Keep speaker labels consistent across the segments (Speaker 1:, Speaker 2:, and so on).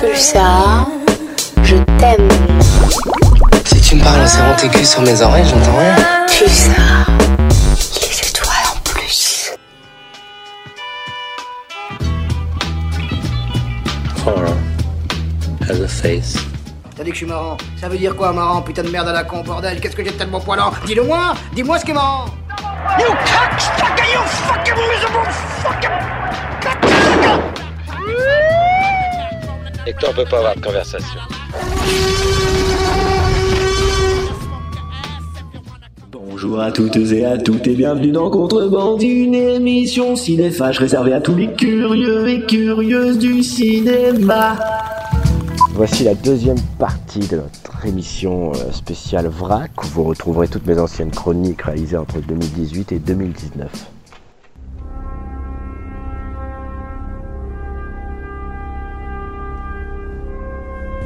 Speaker 1: Pulsar, je t'aime.
Speaker 2: Si tu me parles en serrant tes culs sur mes oreilles, j'entends rien.
Speaker 1: Pulsar, les étoiles en plus.
Speaker 2: Horror has a face.
Speaker 3: T'as dit que je suis marrant. Ça veut dire quoi, marrant Putain de merde à la con, bordel? Qu'est-ce que j'ai de tellement poilant? Dis-le moi Dis-moi ce qui est marrant You cocksucker, you fucking miserable fucking
Speaker 4: Et toi, on peut pas avoir de conversation.
Speaker 5: Bonjour à toutes et à toutes et bienvenue dans Contrebande, une émission cinéphage réservée à tous les curieux et curieuses du cinéma.
Speaker 6: Voici la deuxième partie de notre émission euh, spéciale VRAC où vous retrouverez toutes mes anciennes chroniques réalisées entre 2018 et 2019.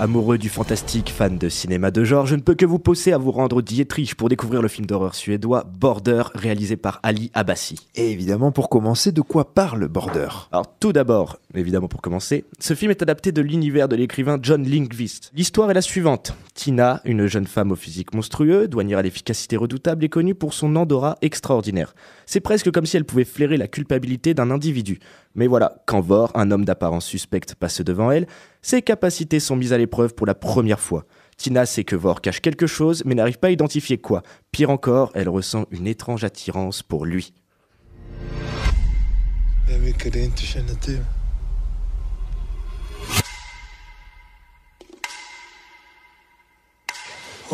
Speaker 7: Amoureux du fantastique, fan de cinéma de genre, je ne peux que vous pousser à vous rendre au Dietrich pour découvrir le film d'horreur suédois Border, réalisé par Ali Abbasi.
Speaker 8: Et évidemment, pour commencer, de quoi parle Border?
Speaker 7: Alors tout d'abord, évidemment pour commencer, ce film est adapté de l'univers de l'écrivain John Lindqvist. L'histoire est la suivante. Tina, une jeune femme au physique monstrueux, douanière à l'efficacité redoutable, est connue pour son Andorra extraordinaire. C'est presque comme si elle pouvait flairer la culpabilité d'un individu. Mais voilà, quand Vor, un homme d'apparence suspecte, passe devant elle, ses capacités sont mises à l'épreuve pour la première fois. Tina sait que Vor cache quelque chose, mais n'arrive pas à identifier quoi. Pire encore, elle ressent une étrange attirance pour lui.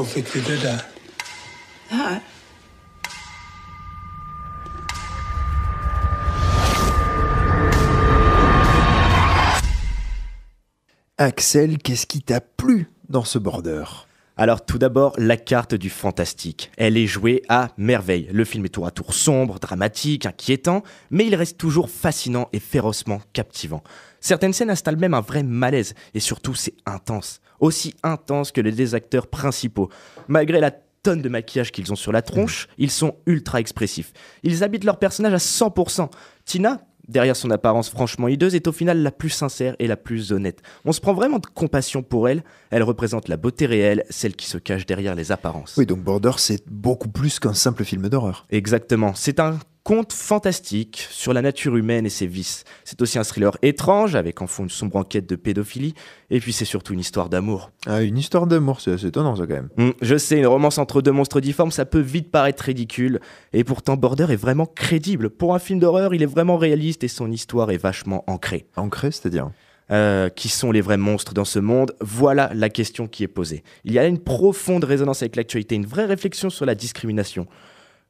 Speaker 9: Fick vi det där?
Speaker 8: Axel, qu'est-ce qui t'a plu dans ce Border?
Speaker 7: Alors tout d'abord, la carte du fantastique. Elle est jouée à merveille. Le film est tour à tour sombre, dramatique, inquiétant, mais il reste toujours fascinant et férocement captivant. Certaines scènes installent même un vrai malaise, et surtout c'est intense. Aussi intense que les deux acteurs principaux. Malgré la tonne de maquillage qu'ils ont sur la tronche, ils sont ultra expressifs. Ils habitent leur personnage à 100%. Tina, derrière son apparence franchement hideuse, est au final la plus sincère et la plus honnête. On se prend vraiment de compassion pour elle. Elle représente la beauté réelle, celle qui se cache derrière les apparences.
Speaker 8: Oui, donc Border, c'est beaucoup plus qu'un simple film d'horreur.
Speaker 7: Exactement. C'est un conte fantastique sur la nature humaine et ses vices. C'est aussi un thriller étrange avec en fond une sombre enquête de pédophilie. Et puis c'est surtout une histoire d'amour.
Speaker 8: Ah, une histoire d'amour, c'est assez étonnant ça quand même.
Speaker 7: Hmm, je sais, une romance entre deux monstres difformes, ça peut vite paraître ridicule. Et pourtant, Border est vraiment crédible. Pour un film d'horreur, il est vraiment réaliste et son histoire est vachement ancrée.
Speaker 8: Ancré, c'est-à-dire
Speaker 7: Euh, qui sont les vrais monstres dans ce monde? Voilà la question qui est posée. Il y a une profonde résonance avec l'actualité, une vraie réflexion sur la discrimination.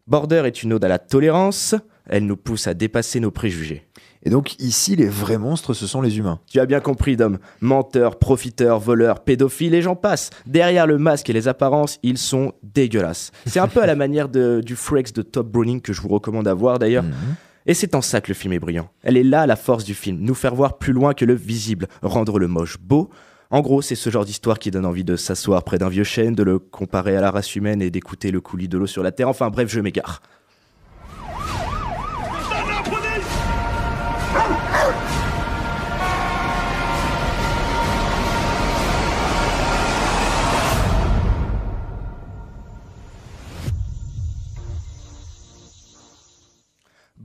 Speaker 7: Border est une ode à la tolérance, elle nous pousse à dépasser nos préjugés.
Speaker 8: Et donc ici, les vrais monstres, ce sont les humains.
Speaker 7: Tu as bien compris, Dom. Menteurs, profiteurs, voleurs, pédophiles et j'en passe. Derrière le masque et les apparences, ils sont dégueulasses. C'est un peu à la manière de- du Freaks de Top Browning que je vous recommande à voir d'ailleurs. Et c'est en ça que le film est brillant. Elle est là la force du film, nous faire voir plus loin que le visible, rendre le moche beau. En gros, c'est ce genre d'histoire qui donne envie de s'asseoir près d'un vieux chêne, de le comparer à la race humaine et d'écouter le coulis de l'eau sur la terre. Enfin bref, je m'égare.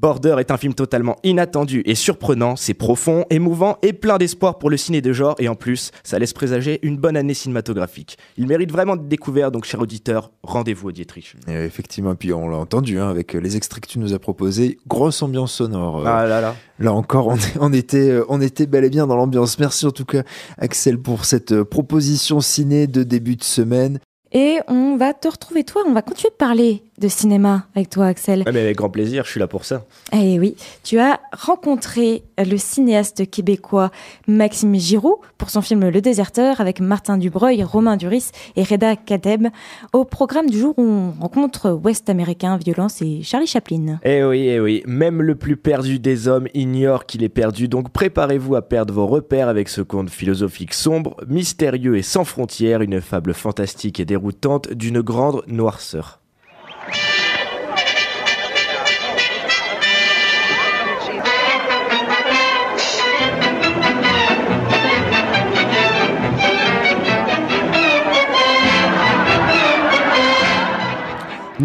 Speaker 7: Border est un film totalement inattendu et surprenant, c'est profond, émouvant et plein d'espoir pour le ciné de genre et en plus, ça laisse présager une bonne année cinématographique. Il mérite vraiment d'être découvert, donc cher auditeur, rendez-vous au Dietrich.
Speaker 8: Et effectivement, et puis on l'a entendu hein, avec les extraits que tu nous as proposés, grosse ambiance sonore. euh,
Speaker 7: Ah là là.
Speaker 8: Là encore, on, était, euh, on était bel et bien dans l'ambiance. Merci en tout cas, Axel, pour cette euh, proposition ciné de début de semaine.
Speaker 10: Et on va te retrouver toi, on va continuer de parler de cinéma avec toi, Axel.
Speaker 7: Ah, mais avec grand plaisir, je suis là pour ça.
Speaker 10: Eh oui, tu as rencontré le cinéaste québécois Maxime Giroux pour son film Le Déserteur avec Martin Dubreuil, Romain Duris et Reda Kadeb. Au programme du jour, on rencontre Ouest américain, violence et Charlie Chaplin.
Speaker 7: Eh oui, eh oui, même le plus perdu des hommes ignore qu'il est perdu, donc préparez-vous à perdre vos repères avec ce conte philosophique sombre, mystérieux et sans frontières, une fable fantastique et déroutante d'une grande noirceur.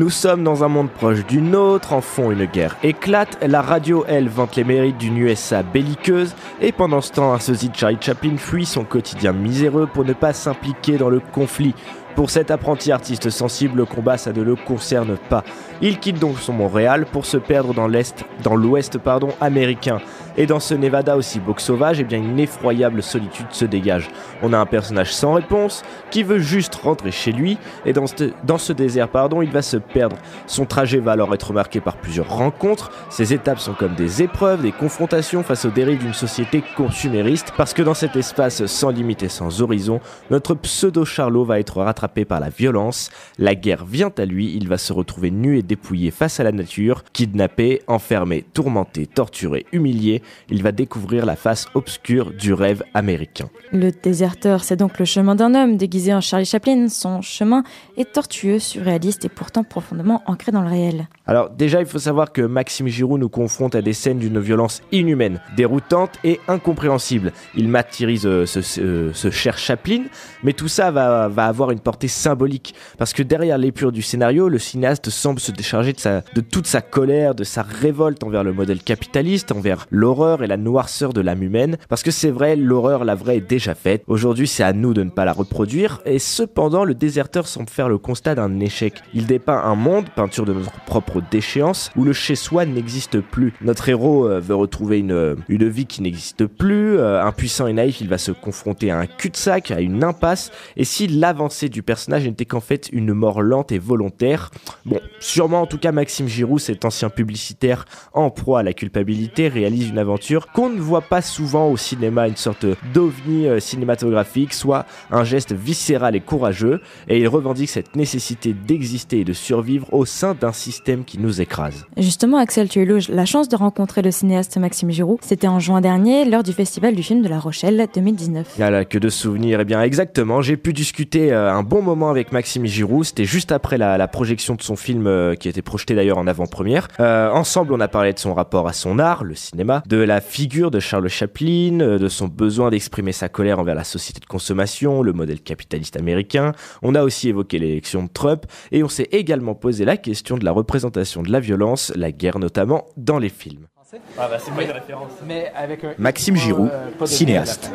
Speaker 7: Nous sommes dans un monde proche du nôtre, en fond une guerre éclate, la radio elle vante les mérites d'une USA belliqueuse, et pendant ce temps un sosie de Charlie Chaplin fuit son quotidien miséreux pour ne pas s'impliquer dans le conflit. Pour cet apprenti artiste sensible, le combat ça ne le concerne pas. Il quitte donc son Montréal pour se perdre dans l'est, dans l'ouest pardon américain. Et dans ce Nevada aussi beau que sauvage, eh bien une effroyable solitude se dégage. On a un personnage sans réponse qui veut juste rentrer chez lui et dans ce, dans ce désert pardon, il va se perdre. Son trajet va alors être marqué par plusieurs rencontres. Ces étapes sont comme des épreuves, des confrontations face aux dérives d'une société consumériste parce que dans cet espace sans limite et sans horizon, notre pseudo Charlot va être rattrapé par la violence. La guerre vient à lui, il va se retrouver nu et dépouillé face à la nature, kidnappé, enfermé, tourmenté, torturé, humilié il va découvrir la face obscure du rêve américain.
Speaker 10: Le déserteur, c'est donc le chemin d'un homme déguisé en Charlie Chaplin. Son chemin est tortueux, surréaliste et pourtant profondément ancré dans le réel.
Speaker 7: Alors déjà, il faut savoir que Maxime Giroux nous confronte à des scènes d'une violence inhumaine, déroutante et incompréhensible. Il martyrise euh, ce, ce, ce, cher Chaplin, mais tout ça va, va avoir une symbolique, parce que derrière l'épure du scénario, le cinéaste semble se décharger de, sa, de toute sa colère, de sa révolte envers le modèle capitaliste, envers l'horreur et la noirceur de l'âme humaine, parce que c'est vrai, l'horreur, la vraie, est déjà faite. Aujourd'hui, c'est à nous de ne pas la reproduire, et cependant, le déserteur semble faire le constat d'un échec. Il dépeint un monde, peinture de notre propre déchéance, où le chez-soi n'existe plus. Notre héros euh, veut retrouver une, une vie qui n'existe plus, euh, impuissant et naïf, il va se confronter à un cul-de-sac, à une impasse, et si l'avancée du personnage n'était qu'en fait une mort lente et volontaire, bon, sûrement en tout cas Maxime Giroux, cet ancien publicitaire en proie à la culpabilité, réalise une aventure qu'on ne voit pas souvent au cinéma, une sorte d'ovni euh, cinématographique, soit un geste viscéral et courageux, et il revendique cette nécessité d'exister et de survivre au sein d'un système qui nous écrase.
Speaker 10: Justement, Axel, tu as eu la chance de rencontrer le cinéaste Maxime Giroux. C'était en juin dernier, lors du Festival du film de La Rochelle 2019.
Speaker 7: Ah là, que de souvenirs. Eh bien, exactement. J'ai pu discuter euh, un bon moment avec Maxime Giroux. C'était juste après la, projection de son film, euh, qui était projeté d'ailleurs en avant-première. Euh, ensemble, on a parlé de son rapport à son art, le cinéma, de la figure de Charles Chaplin, de son besoin d'exprimer sa colère envers la société de consommation, le modèle capitaliste américain. On a aussi évoqué l'élection de Trump et on s'est également posé la question de la représentation de la violence, la guerre notamment, dans les films.
Speaker 11: Ah bah c'est pas une référence. Mais avec un...
Speaker 7: Maxime Giroux, euh, cinéaste.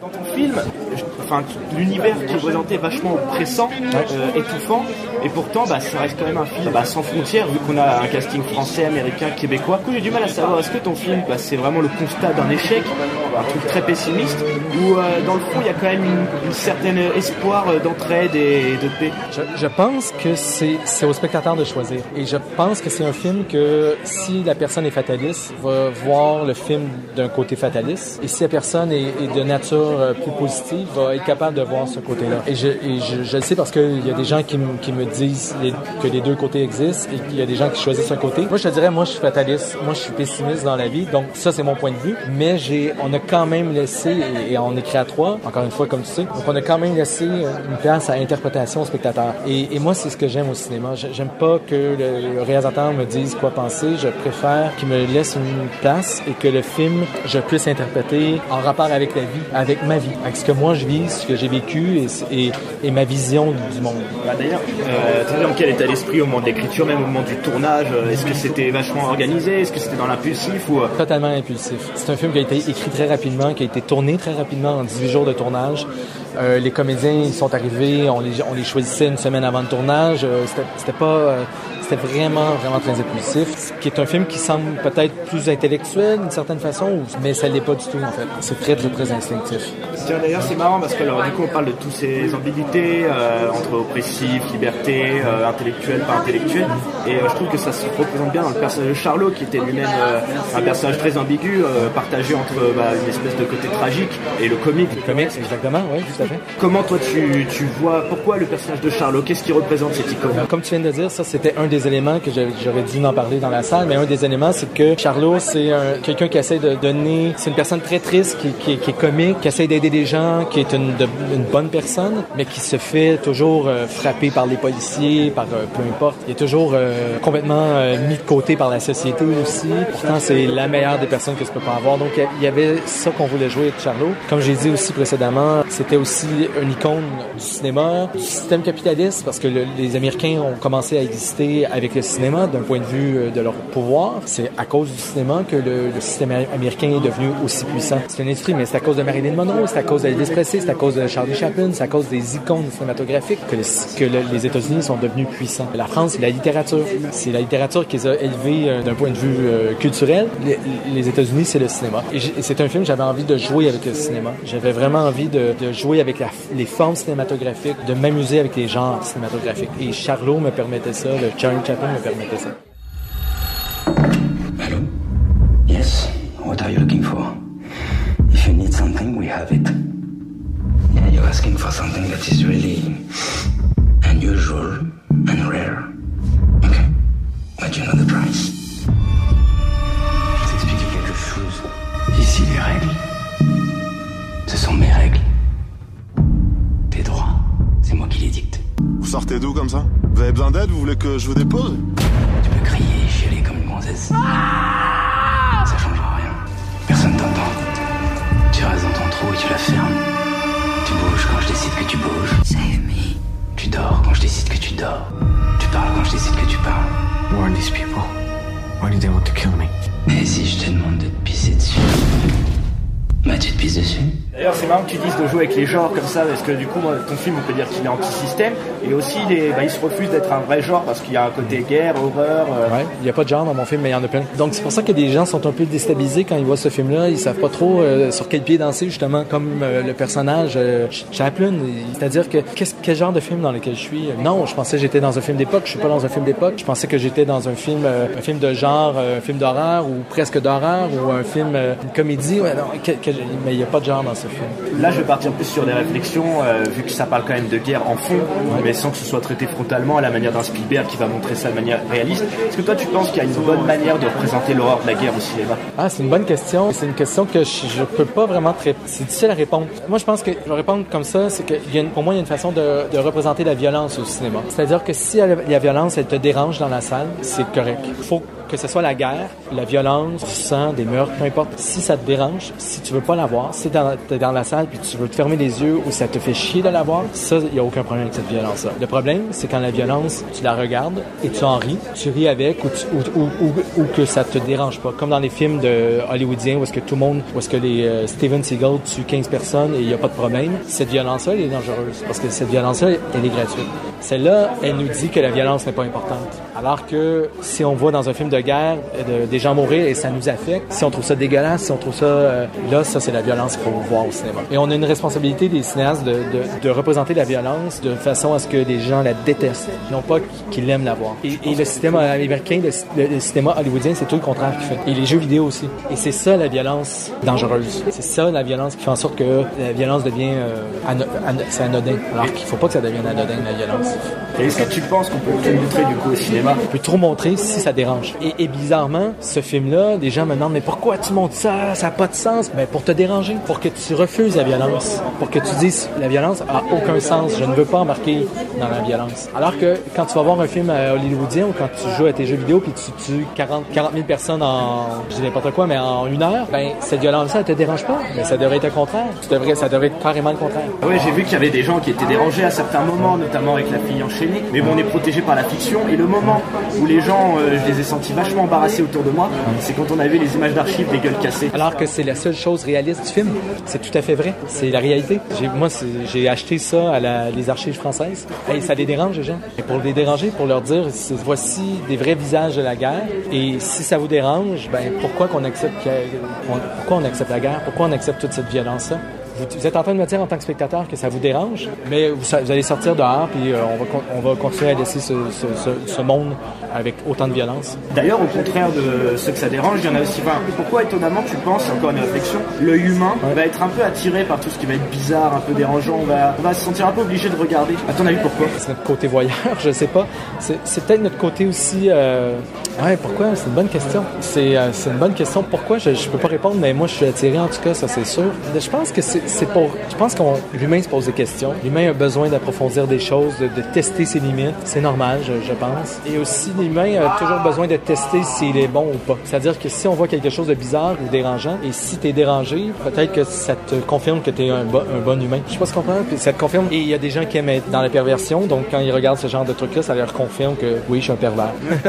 Speaker 11: Dans ton film, enfin, l'univers qui est présenté est vachement oppressant, euh, étouffant, et pourtant, bah, ça reste quand même un film bah, sans frontières, vu qu'on a un casting français, américain, québécois. J'ai du mal à savoir, est-ce que ton film, bah, c'est vraiment le constat d'un échec, un truc très pessimiste, ou euh, dans le fond, il y a quand même une, une certaine espoir d'entraide et de paix?
Speaker 12: Je, je pense que c'est au spectateur de choisir. Et je pense que c'est un film que, si la personne est fataliste, va voir le film d'un côté fataliste, et si la personne est, est de nature plus positive, va capable de voir ce côté-là. Et je, et je, je le sais parce qu'il y a des gens qui, qui me disent les, que les deux côtés existent et qu'il y a des gens qui choisissent un côté. Moi, je te dirais, moi, je suis fataliste. Moi, je suis pessimiste dans la vie. Donc, ça, c'est mon point de vue. Mais j'ai, on a quand même laissé, et, on écrit à trois, encore une fois, comme tu sais, donc on a quand même laissé une place à interprétation au spectateur. Et, et moi, c'est ce que j'aime au cinéma. J'aime pas que le, réalisateur me dise quoi penser. Je préfère qu'il me laisse une place et que le film, je puisse interpréter en rapport avec la vie, avec ma vie, avec ce que moi je vis, ce que j'ai vécu et, et, et, ma vision du monde.
Speaker 11: Bah D'ailleurs, euh, dans quel état d'esprit au moment de l'écriture, même au moment du tournage Est-ce que c'était vachement organisé Est-ce que c'était dans l'impulsif ou...
Speaker 12: Totalement impulsif. C'est un film qui a été écrit très rapidement, qui a été tourné très rapidement en 18 jours de tournage. Euh, les comédiens ils sont arrivés, on les, on les choisissait une semaine avant le tournage. Euh, c'était pas... C'était vraiment, vraiment très impulsif. Ce qui est un film qui semble peut-être plus intellectuel d'une certaine façon, mais ça l'est pas du tout en fait. C'est très, très, très instinctif.
Speaker 11: D'ailleurs, c'est marrant parce que alors, du coup, on parle de toutes ces ambiguïtés euh, entre oppressif, liberté, euh, intellectuel, pas intellectuel. Et euh, je trouve que ça se représente bien dans le personnage de Charlot, qui était lui-même euh, un personnage très ambigu, euh, partagé entre bah, une espèce de côté tragique et le comique.
Speaker 12: Le comique, exactement, oui, tout à fait.
Speaker 11: Comment toi tu, tu vois, pourquoi le personnage de Charlot Qu'est-ce qui représente cette icône?
Speaker 12: Comme tu viens de dire, ça c'était un des éléments que j'aurais dû en parler dans la salle, mais un des éléments c'est que Charlot c'est un- quelqu'un qui essaie de donner, c'est une personne très triste, qui, est comique, qui essaie d'aider des gens, qui est une, bonne personne, mais qui se fait toujours euh, frapper par les policiers, par euh, peu importe. Il est toujours euh, complètement mis de côté par la société aussi. Pourtant c'est la meilleure des personnes que je peux pas avoir. Donc il y avait ça qu'on voulait jouer avec Charlot. Comme j'ai dit aussi précédemment, c'était aussi une icône du cinéma, du système capitaliste, parce que le- les Américains ont commencé à exister avec le cinéma d'un point de vue euh, de leur pouvoir. C'est à cause du cinéma que le, système américain est devenu aussi puissant. C'est une industrie, mais c'est à cause de Marilyn Monroe, c'est à cause d'Elvis Presley, c'est à cause de Charlie Chaplin, c'est à cause des icônes cinématographiques que, le- que le- les États-Unis sont devenus puissants. La France, c'est la littérature. C'est la littérature qui les a élevés euh, d'un point de vue euh, culturel. Les, États-Unis, c'est le cinéma. Et c'est un film, j'avais envie de jouer avec le cinéma. J'avais vraiment envie de, jouer avec les formes cinématographiques, de m'amuser avec les genres cinématographiques. Et Charlot me permettait ça, le Charlie Chaplin me permettait ça.
Speaker 13: Yes. What are you looking for? If you need something, we have it. Yeah, you're asking for something that is really unusual and rare. Okay. But you know the price. Je vais t'expliquer quelque chose. Ici, les règles, ce sont mes règles. Tes droits, c'est moi qui les dicte.
Speaker 14: Vous sortez d'où comme ça Vous avez besoin d'aide Vous voulez que je vous dépose
Speaker 13: Tu peux crier et chialer comme une gonzesse. Ça changera rien. Personne t'entend. Tu restes dans ton trou et tu la fermes. Tu bouges quand je décide que tu bouges. Save me. Tu dors quand je décide que tu dors. Tu parles quand je décide que tu parles.
Speaker 2: Who are these people? Why do they want to kill me?
Speaker 13: Et si je te demande de te pisser dessus? Bah tu te pisses dessus.
Speaker 11: D'ailleurs, c'est marrant que tu dises de jouer avec les genres comme ça, parce que du coup, moi, ton film, on peut dire qu'il est anti-système, et aussi, il, est- bah, il se refuse d'être un vrai genre, parce qu'il y a un côté guerre, horreur. euh,
Speaker 12: Ouais, il n'y a pas de genre dans mon film, mais il y en a plein. Donc c'est pour ça que des gens sont un peu déstabilisés quand ils voient ce film-là. Ils savent pas trop euh, sur quel pied danser, justement, comme euh, le personnage euh, Ch- Chaplin. C'est-à-dire que qu'est-ce- quel genre de film dans lequel je suis? Non, je pensais que j'étais dans un film d'époque. Je suis pas dans un film d'époque. Je pensais que j'étais dans un film, euh, un film de genre, euh, un film d'horreur ou presque d'horreur ou un film, euh, une comédie. Ouais, non, mais il n'y a pas de genre dans ce film.
Speaker 11: Là, je vais partir plus sur des réflexions, euh, vu que ça parle quand même de guerre en fond, mais sans que ce soit traité frontalement à la manière d'un Spielberg qui va montrer ça de manière réaliste. Est-ce que toi, tu penses qu'il y a une bonne manière de représenter l'horreur de la guerre au cinéma?
Speaker 12: Ah, c'est une bonne question. C'est une question que je, je peux pas vraiment très. C'est difficile à répondre. Moi, je pense que je vais répondre comme ça. C'est que il y a une- pour moi, il y a une façon de, de représenter la violence au cinéma. C'est-à-dire que si la, la violence, elle te dérange dans la salle, c'est correct. Faut que ce soit la guerre, la violence, du sang, des meurtres, peu importe. Si ça te dérange, si tu veux pas la voir, si t'es dans, la salle puis tu veux te fermer les yeux ou ça te fait chier de la voir, ça, il y a aucun problème avec cette violence-là. Le problème, c'est quand la violence, tu la regardes et tu en ris, tu ris avec ou, que ça te dérange pas. Comme dans les films de hollywoodiens où est-ce que tout le monde, où est-ce que les euh, Steven Seagal tue 15 personnes et il y a pas de problème. Cette violence-là, elle est dangereuse parce que cette violence-là, elle est gratuite. Celle-là, elle nous dit que la violence n'est pas importante. Alors que si on voit dans un film de guerre de- des gens mourir et ça nous affecte, si on trouve ça dégueulasse, si on trouve ça... euh, là, ça, c'est la violence qu'il faut voir au cinéma. Et on a une responsabilité des cinéastes de, de, de représenter la violence de façon à ce que les gens la détestent, non pas qu'ils aiment la voir. Et, et le cinéma américain, le, le- le cinéma hollywoodien, c'est tout le contraire qu'il fait. Et les jeux vidéo aussi. Et c'est ça la violence dangereuse. C'est ça la violence qui fait en sorte que la violence devient euh, ano- ano- c'est anodin. Alors qu'il faut pas que ça devienne anodin, la violence.
Speaker 11: Et est-ce que tu penses qu'on peut tout montrer du coup au cinéma?
Speaker 12: On peut trop montrer si ça dérange. Et, et bizarrement, ce film-là, des gens me demandent mais pourquoi tu montres ça? Ça n'a pas de sens. Mais pour te déranger, pour que tu refuses la violence, pour que tu dises la violence a aucun sens. Je ne veux pas embarquer dans la violence. Alors que quand tu vas voir un film euh, hollywoodien ou quand tu joues à tes jeux vidéo puis tu tues 40, 40 000 personnes en, je dis n'importe quoi, mais en une heure, ben cette violence-là, elle te dérange pas. Mais ça devrait être le contraire. Ça devrait être carrément le contraire.
Speaker 11: Oui, j'ai vu qu'il y avait des gens qui étaient dérangés à certains moments, notamment avec la fille enchaînée. Mais bon, on est protégé par la fiction. Et le moment où les gens, euh, je les ai sentis vachement embarrassé autour de moi, c'est quand on a vu les images d'archives des gueules cassées.
Speaker 12: Alors que c'est la seule chose réaliste du film. C'est tout à fait vrai. C'est la réalité. Moi, j'ai acheté ça à la- les archives françaises. Et ça les dérange, les gens? Et pour les déranger, pour leur dire, voici des vrais visages de la guerre. Et si ça vous dérange, ben pourquoi qu'on accepte, pourquoi on accepte la guerre? Pourquoi on accepte toute cette violence-là? Vous, vous êtes en train de me dire en tant que spectateur que ça vous dérange, mais vous, vous allez sortir dehors puis euh, on, va, con- on va continuer à laisser ce, ce- ce- ce monde avec autant de violence.
Speaker 11: D'ailleurs, au contraire de ceux que ça dérange, il y en a aussi. Enfin, pourquoi étonnamment tu penses, encore une réflexion, l'œil humain va être un peu attiré par tout ce qui va être bizarre, un peu dérangeant. On va, on va se sentir un peu obligé de regarder. À ton avis, pourquoi?
Speaker 12: C'est notre côté voyeur, je sais pas. C'est c'est peut-être notre côté aussi. euh, Ouais, pourquoi? C'est une bonne question. C'est euh, c'est une bonne question. Pourquoi? Je, je peux pas répondre, mais moi je suis attiré en tout cas, ça c'est sûr. Je pense que c'est c'est pour. Je pense qu'on l'humain se pose des questions. L'humain a besoin d'approfondir des choses, de, de tester ses limites. C'est normal, je, je pense. Et aussi l'humain a toujours besoin de tester s'il est bon ou pas. C'est-à-dire que si on voit quelque chose de bizarre ou dérangeant, et si t'es dérangé, peut-être que ça te confirme que t'es un, bo- un bon humain. Je sais pas ce qu'on comprend. Puis ça te confirme. Et il y a des gens qui aiment être dans la perversion, donc quand ils regardent ce genre de truc-là, ça leur confirme que oui, je suis un pervers.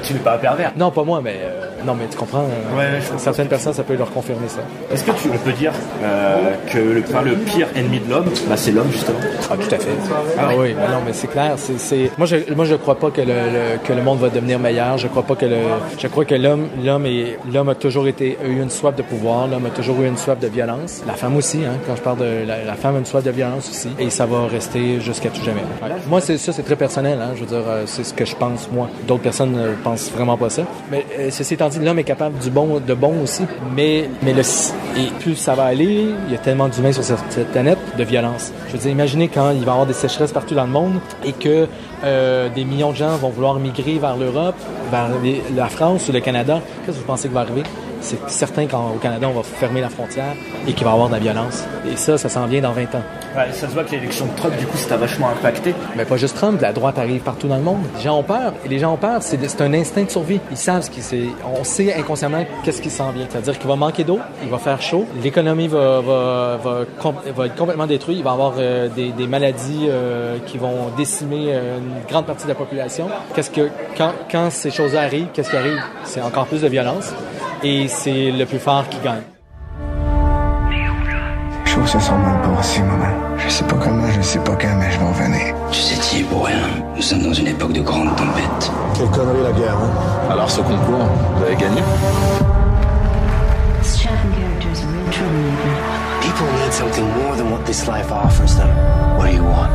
Speaker 11: tu n'es pas un pervers.
Speaker 12: Non, pas moi, mais euh, non, mais tu comprends. euh,
Speaker 11: Ouais, ouais, je comprends.
Speaker 12: certaines personnes, ça peut leur confirmer ça.
Speaker 11: Est-ce que tu, on peut dire euh, que le, enfin, le pire ennemi de l'homme, bah, c'est l'homme justement?
Speaker 12: Ah, tout à fait. Ah oui, mais non, mais c'est clair. C'est. Moi, je, moi, je crois pas que le, le- que le monde va devenir meilleur. Je crois pas que le, je crois que l'homme, l'homme est, l'homme a toujours été, a eu une soif de pouvoir. L'homme a toujours eu une soif de violence. La femme aussi, hein. Quand je parle de la, la femme a une soif de violence aussi. Et ça va rester jusqu'à tout jamais. Ouais. Moi, c'est ça, c'est très personnel, hein. Je veux dire, c'est ce que je pense, moi. D'autres personnes ne pensent vraiment pas ça. Mais, euh, ceci étant dit, l'homme est capable du bon, de bon aussi. Mais, mais et plus ça va aller, il y a tellement d'humains sur cette, planète de violence. Je veux dire, imaginez quand il va y avoir des sécheresses partout dans le monde et que euh, des millions de gens vont vouloir migrer vers l'Europe, vers la France ou le Canada. Qu'est-ce que vous pensez qui va arriver? C'est certain qu'au Canada, on va fermer la frontière et qu'il va y avoir de la violence. Et ça, ça s'en vient dans 20 ans.
Speaker 11: Ouais, ça se voit que l'élection de Trump, du coup, ça t'a vachement impacté.
Speaker 12: Mais pas juste Trump, la droite arrive partout dans le monde. Les gens ont peur. Et les gens ont peur, c'est c'est un instinct de survie. Ils savent ce qui c'est. On sait inconsciemment qu'est-ce qui s'en vient. C'est-à-dire qu'il va manquer d'eau, il va faire chaud, l'économie va, va, va, va être complètement détruite, il va y avoir euh, des, des maladies euh, qui vont décimer euh, une grande partie de la population. Qu'est-ce que quand, quand ces choses-là arrivent, qu'est-ce qui arrive? C'est encore plus de violence et c'est le plus fort qui gagne.
Speaker 13: Les choses se sont mal passées, maman. Je sais pas comment, je sais pas quand, mais je vais revenir.
Speaker 15: Tu sais, t'y es pour rien. Nous sommes dans une époque de grande tempête.
Speaker 14: Quelle connerie la guerre, hein
Speaker 4: Alors ce concours, vous avez gagné
Speaker 2: People need something more than what this life offers them. What do you want?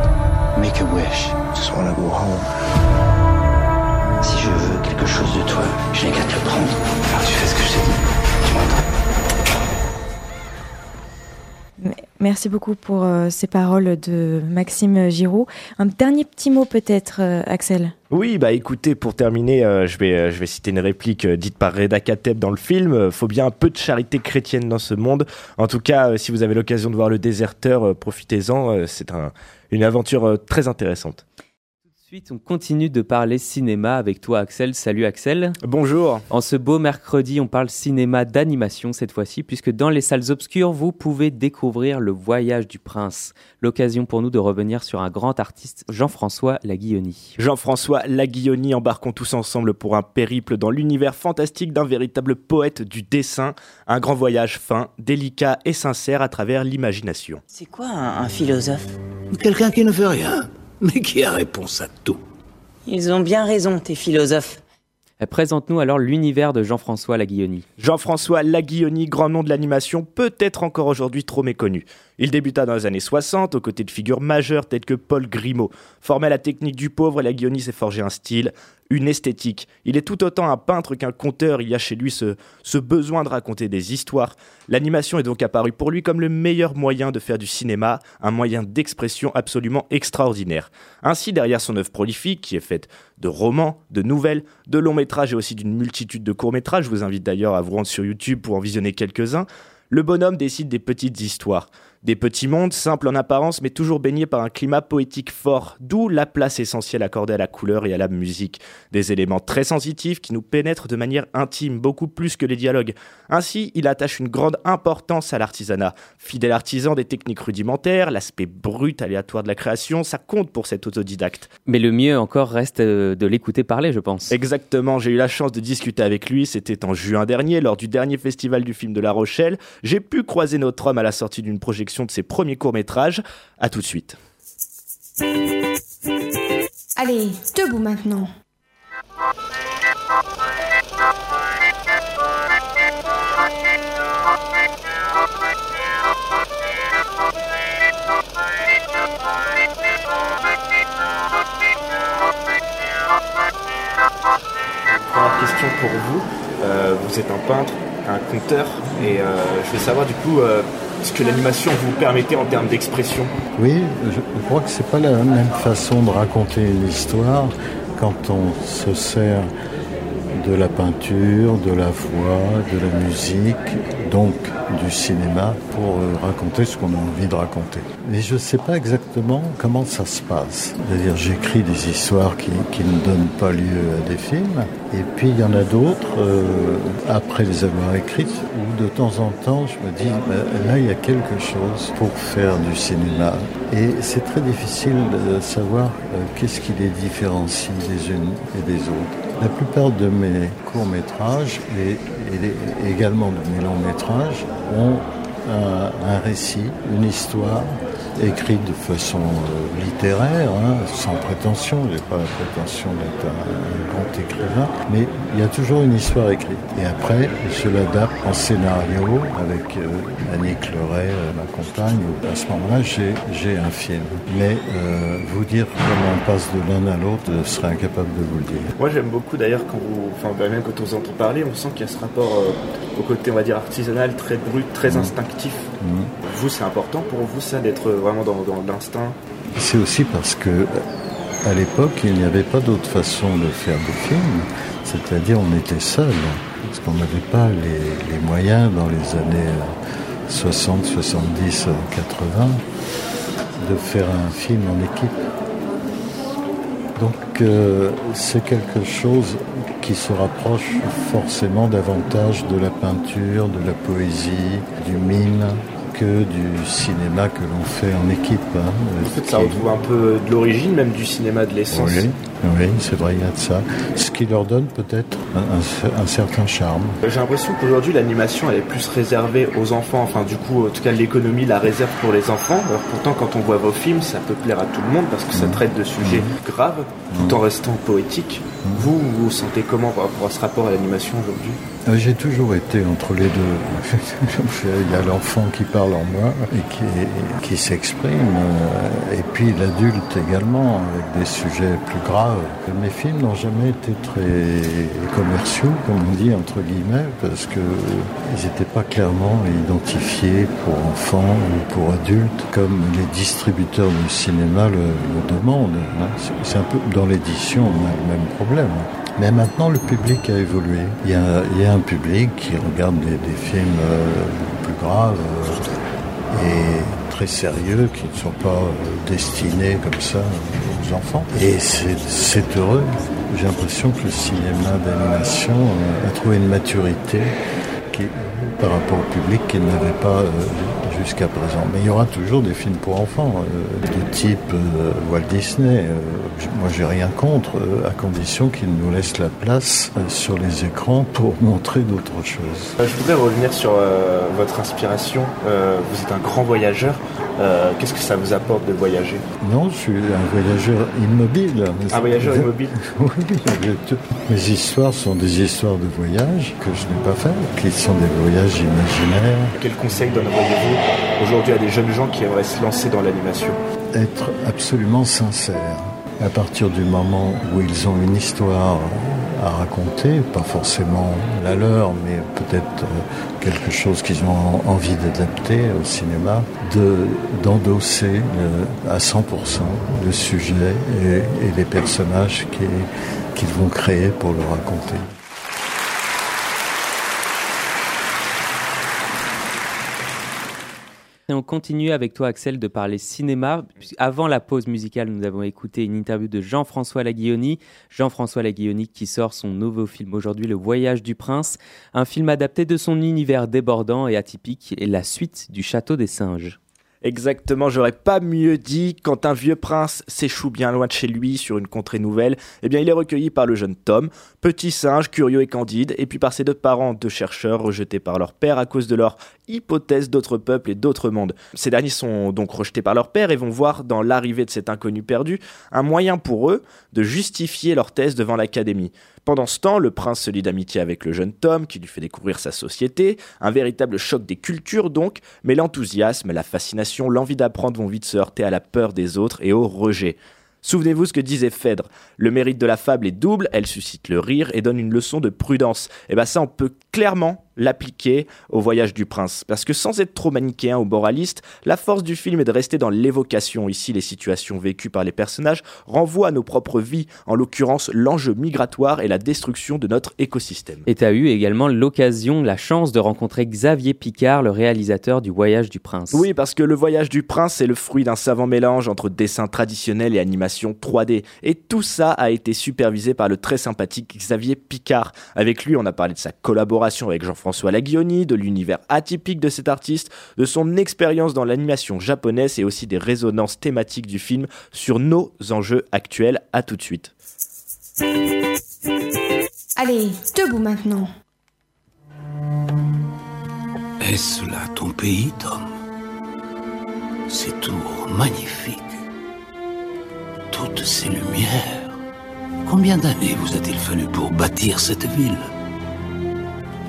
Speaker 2: Make a wish.
Speaker 13: Just wanna go home.
Speaker 15: Si je veux quelque chose de toi, je n'ai qu'à te le prendre. Alors tu fais ce que je. Tu m'entends?
Speaker 10: Merci beaucoup pour euh, ces paroles de Maxime Giraud. Un dernier petit mot peut-être, euh, Axel?
Speaker 7: Oui, bah écoutez, pour terminer, euh, je, vais, euh, je vais citer une réplique euh, dite par Reda Kateb dans le film. Euh, faut bien un peu de charité chrétienne dans ce monde. En tout cas, euh, si vous avez l'occasion de voir Le Déserteur, euh, profitez-en. euh, c'est un- une aventure euh, très intéressante.
Speaker 16: Ensuite, on continue de parler cinéma avec toi, Axel. Salut, Axel.
Speaker 7: Bonjour.
Speaker 16: En ce beau mercredi, on parle cinéma d'animation cette fois-ci, puisque dans les salles obscures, vous pouvez découvrir Le Voyage du Prince. L'occasion pour nous de revenir sur un grand artiste, Jean-François Laguilloni.
Speaker 7: Jean-François Laguilloni, embarquons tous ensemble pour un périple dans l'univers fantastique d'un véritable poète du dessin. Un grand voyage fin, délicat et sincère à travers l'imagination.
Speaker 17: C'est quoi un, un philosophe?
Speaker 18: Quelqu'un qui ne fait rien, mais qui a réponse à tout?
Speaker 17: Ils ont bien raison, tes philosophes.
Speaker 16: Présente-nous alors l'univers de Jean-François Laguilloni.
Speaker 7: Jean-François Laguilloni, grand nom de l'animation, peut-être encore aujourd'hui trop méconnu. Il débuta dans les années 60 aux côtés de figures majeures telles que Paul Grimaud. Formé à la technique du pauvre, Laguilloni s'est forgé un style, une esthétique. Il est tout autant un peintre qu'un conteur, il y a chez lui ce, ce besoin de raconter des histoires. L'animation est donc apparue pour lui comme le meilleur moyen de faire du cinéma, un moyen d'expression absolument extraordinaire. Ainsi, derrière son œuvre prolifique, qui est faite de romans, de nouvelles, de longs métrages et aussi d'une multitude de courts métrages, je vous invite d'ailleurs à vous rendre sur YouTube pour en visionner quelques-uns, le bonhomme décide des petites histoires, Des petits mondes, simples en apparence, mais toujours baignés par un climat poétique fort, d'où la place essentielle accordée à la couleur et à la musique. Des éléments très sensitifs qui nous pénètrent de manière intime, beaucoup plus que les dialogues. Ainsi, il attache une grande importance à l'artisanat. Fidèle artisan des techniques rudimentaires, l'aspect brut, aléatoire de la création, ça compte pour cet autodidacte.
Speaker 16: Mais le mieux encore reste euh, de l'écouter parler, je pense.
Speaker 7: Exactement, j'ai eu la chance de discuter avec lui, c'était en juin dernier, lors du dernier festival du film de La Rochelle. J'ai pu croiser notre homme à la sortie d'une projection de ses premiers courts-métrages. À tout de suite.
Speaker 19: Allez, debout maintenant.
Speaker 11: Première question pour vous. Euh, vous êtes un peintre, un conteur, et euh, je veux savoir du coup euh, ce que l'animation vous permettait en termes d'expression.
Speaker 20: Oui, je, crois que c'est pas la même façon de raconter une histoire quand on se sert de la peinture, de la voix, de la musique, donc du cinéma, pour euh, raconter ce qu'on a envie de raconter. Mais je ne sais pas exactement comment ça se passe. C'est-à-dire, j'écris des histoires qui, qui, ne donnent pas lieu à des films, et puis il y en a d'autres, euh, après les avoir écrites, où de temps en temps, je me dis, ben, là, il y a quelque chose pour faire du cinéma. Et c'est très difficile de savoir euh, qu'est-ce qui les différencie des unes et des autres. La plupart de mes courts-métrages et, et, également de mes longs-métrages ont un, récit, une histoire écrite de façon euh, littéraire, hein, sans prétention. N'ai pas la prétention d'être un, grand écrivain, mais il y a toujours une histoire écrite. Et après, je l'adapte en scénario avec euh, Leray, euh, ma compagne. À ce moment-là, j'ai un film. Mais euh, vous dire comment on passe de l'un à l'autre, je serais incapable de vous le dire.
Speaker 11: Moi, j'aime beaucoup d'ailleurs quand vous, enfin même quand on vous entend parler, on sent qu'il y a ce rapport au côté, on va dire, artisanal, très brut, très mmh. instinctif. Mmh. Vous, c'est important pour vous ça d'être vraiment dans, dans l'instinct?
Speaker 20: C'est aussi parce que à l'époque, il n'y avait pas d'autre façon de faire des films, c'est-à-dire on était seul, parce qu'on n'avait pas les, les, moyens dans les années 60, 70, 80 de faire un film en équipe. Donc euh, c'est quelque chose qui se rapproche forcément davantage de la peinture, de la poésie, du mime que du cinéma que l'on fait en équipe. Hein,
Speaker 11: en fait, ça retrouve un peu de l'origine, même du cinéma de l'essence.
Speaker 20: Oui, oui c'est vrai, il y a de ça. Ce qui leur donne peut-être un, un, un, certain charme.
Speaker 11: J'ai l'impression qu'aujourd'hui, l'animation elle est plus réservée aux enfants. Enfin, du coup, en tout cas, l'économie la réserve pour les enfants. Alors pourtant, quand on voit vos films, ça peut plaire à tout le monde parce que ça traite de sujets mmh. graves, tout en restant poétique. Vous, vous vous sentez comment par rapport à ce rapport à l'animation aujourd'hui?
Speaker 20: J'ai toujours été entre les deux. Il y a l'enfant qui parle en moi et qui, qui s'exprime, et puis l'adulte également, avec des sujets plus graves. Mes films n'ont jamais été très commerciaux, comme on dit, entre guillemets, parce qu'ils n'étaient pas clairement identifiés pour enfants ou pour adultes, comme les distributeurs du cinéma le, demandent. C'est un peu dans l'édition, on a le même problème. Mais maintenant, le public a évolué. Public qui regarde des, des films euh, plus graves euh, et très sérieux, qui ne sont pas euh, destinés comme ça aux enfants. Et c'est heureux. J'ai l'impression que le cinéma d'animation a trouvé une maturité qui, par rapport au public qu'il n'avait pas jusqu'à présent. Mais il y aura toujours des films pour enfants, euh, de type euh, Walt Disney. Euh, moi, j'ai rien contre, à condition qu'ils nous laissent la place sur les écrans pour montrer d'autres choses.
Speaker 11: Je voudrais revenir sur votre inspiration. vous êtes un grand voyageur. Euh, Qu'est-ce que ça vous apporte de voyager?
Speaker 20: Non, je suis un voyageur immobile.
Speaker 11: Un voyageur immobile?
Speaker 20: Oui, mes histoires sont des histoires de voyage que je n'ai pas fait, qui sont des voyages imaginaires.
Speaker 11: Quel conseil donneriez-vous aujourd'hui à des jeunes gens qui aimeraient se lancer dans l'animation?
Speaker 20: Être absolument sincère. À partir du moment où ils ont une histoire à raconter, pas forcément la leur, mais peut-être quelque chose qu'ils ont envie d'adapter au cinéma, d'endosser de, à 100% le sujet et, les personnages qu'ils qu vont créer pour le raconter.
Speaker 16: Et on continue avec toi, Axel, de parler cinéma. Avant la pause musicale, nous avons écouté une interview de Jean-François Laguioni. Jean-François Laguioni qui sort son nouveau film aujourd'hui, Le Voyage du Prince. Un film adapté de son univers débordant et atypique et la suite du Château des Singes.
Speaker 7: Exactement, j'aurais pas mieux dit. Quand un vieux prince s'échoue bien loin de chez lui sur une contrée nouvelle, eh bien il est recueilli par le jeune Tom, petit singe curieux et candide, et puis par ses deux parents, deux chercheurs rejetés par leur père à cause de leur hypothèse d'autres peuples et d'autres mondes. Ces derniers sont donc rejetés par leur père et vont voir dans l'arrivée de cet inconnu perdu un moyen pour eux de justifier leur thèse devant l'académie. Pendant ce temps, le prince se lie d'amitié avec le jeune Tom, qui lui fait découvrir sa société, un véritable choc des cultures donc, mais l'enthousiasme, la fascination, l'envie d'apprendre vont vite se heurter à la peur des autres et au rejet. Souvenez-vous ce que disait Phèdre. Le mérite de la fable est double, elle suscite le rire et donne une leçon de prudence. Et bien ça, on peut clairement l'appliquer au voyage du prince. Parce que sans être trop manichéen ou moraliste, la force du film est de rester dans l'évocation. Ici, les situations vécues par les personnages renvoient à nos propres vies, en l'occurrence l'enjeu migratoire et la destruction de notre écosystème.
Speaker 16: Et tu as eu également l'occasion, la chance de rencontrer Xavier Picard, le réalisateur du Voyage du Prince.
Speaker 7: Oui, parce que le Voyage du Prince est le fruit d'un savant mélange entre dessin traditionnel et animation 3D. Et tout ça a été supervisé par le très sympathique Xavier Picard. Avec lui, on a parlé de sa collaboration avec Jean-François François Laguioni, de l'univers atypique de cet artiste, de son expérience dans l'animation japonaise et aussi des résonances thématiques du film sur nos enjeux actuels. À tout de suite.
Speaker 19: Allez, debout maintenant.
Speaker 18: Est-ce là ton pays, Tom? Ces tours magnifiques, toutes ces lumières. Combien d'années vous a-t-il fallu pour bâtir cette ville?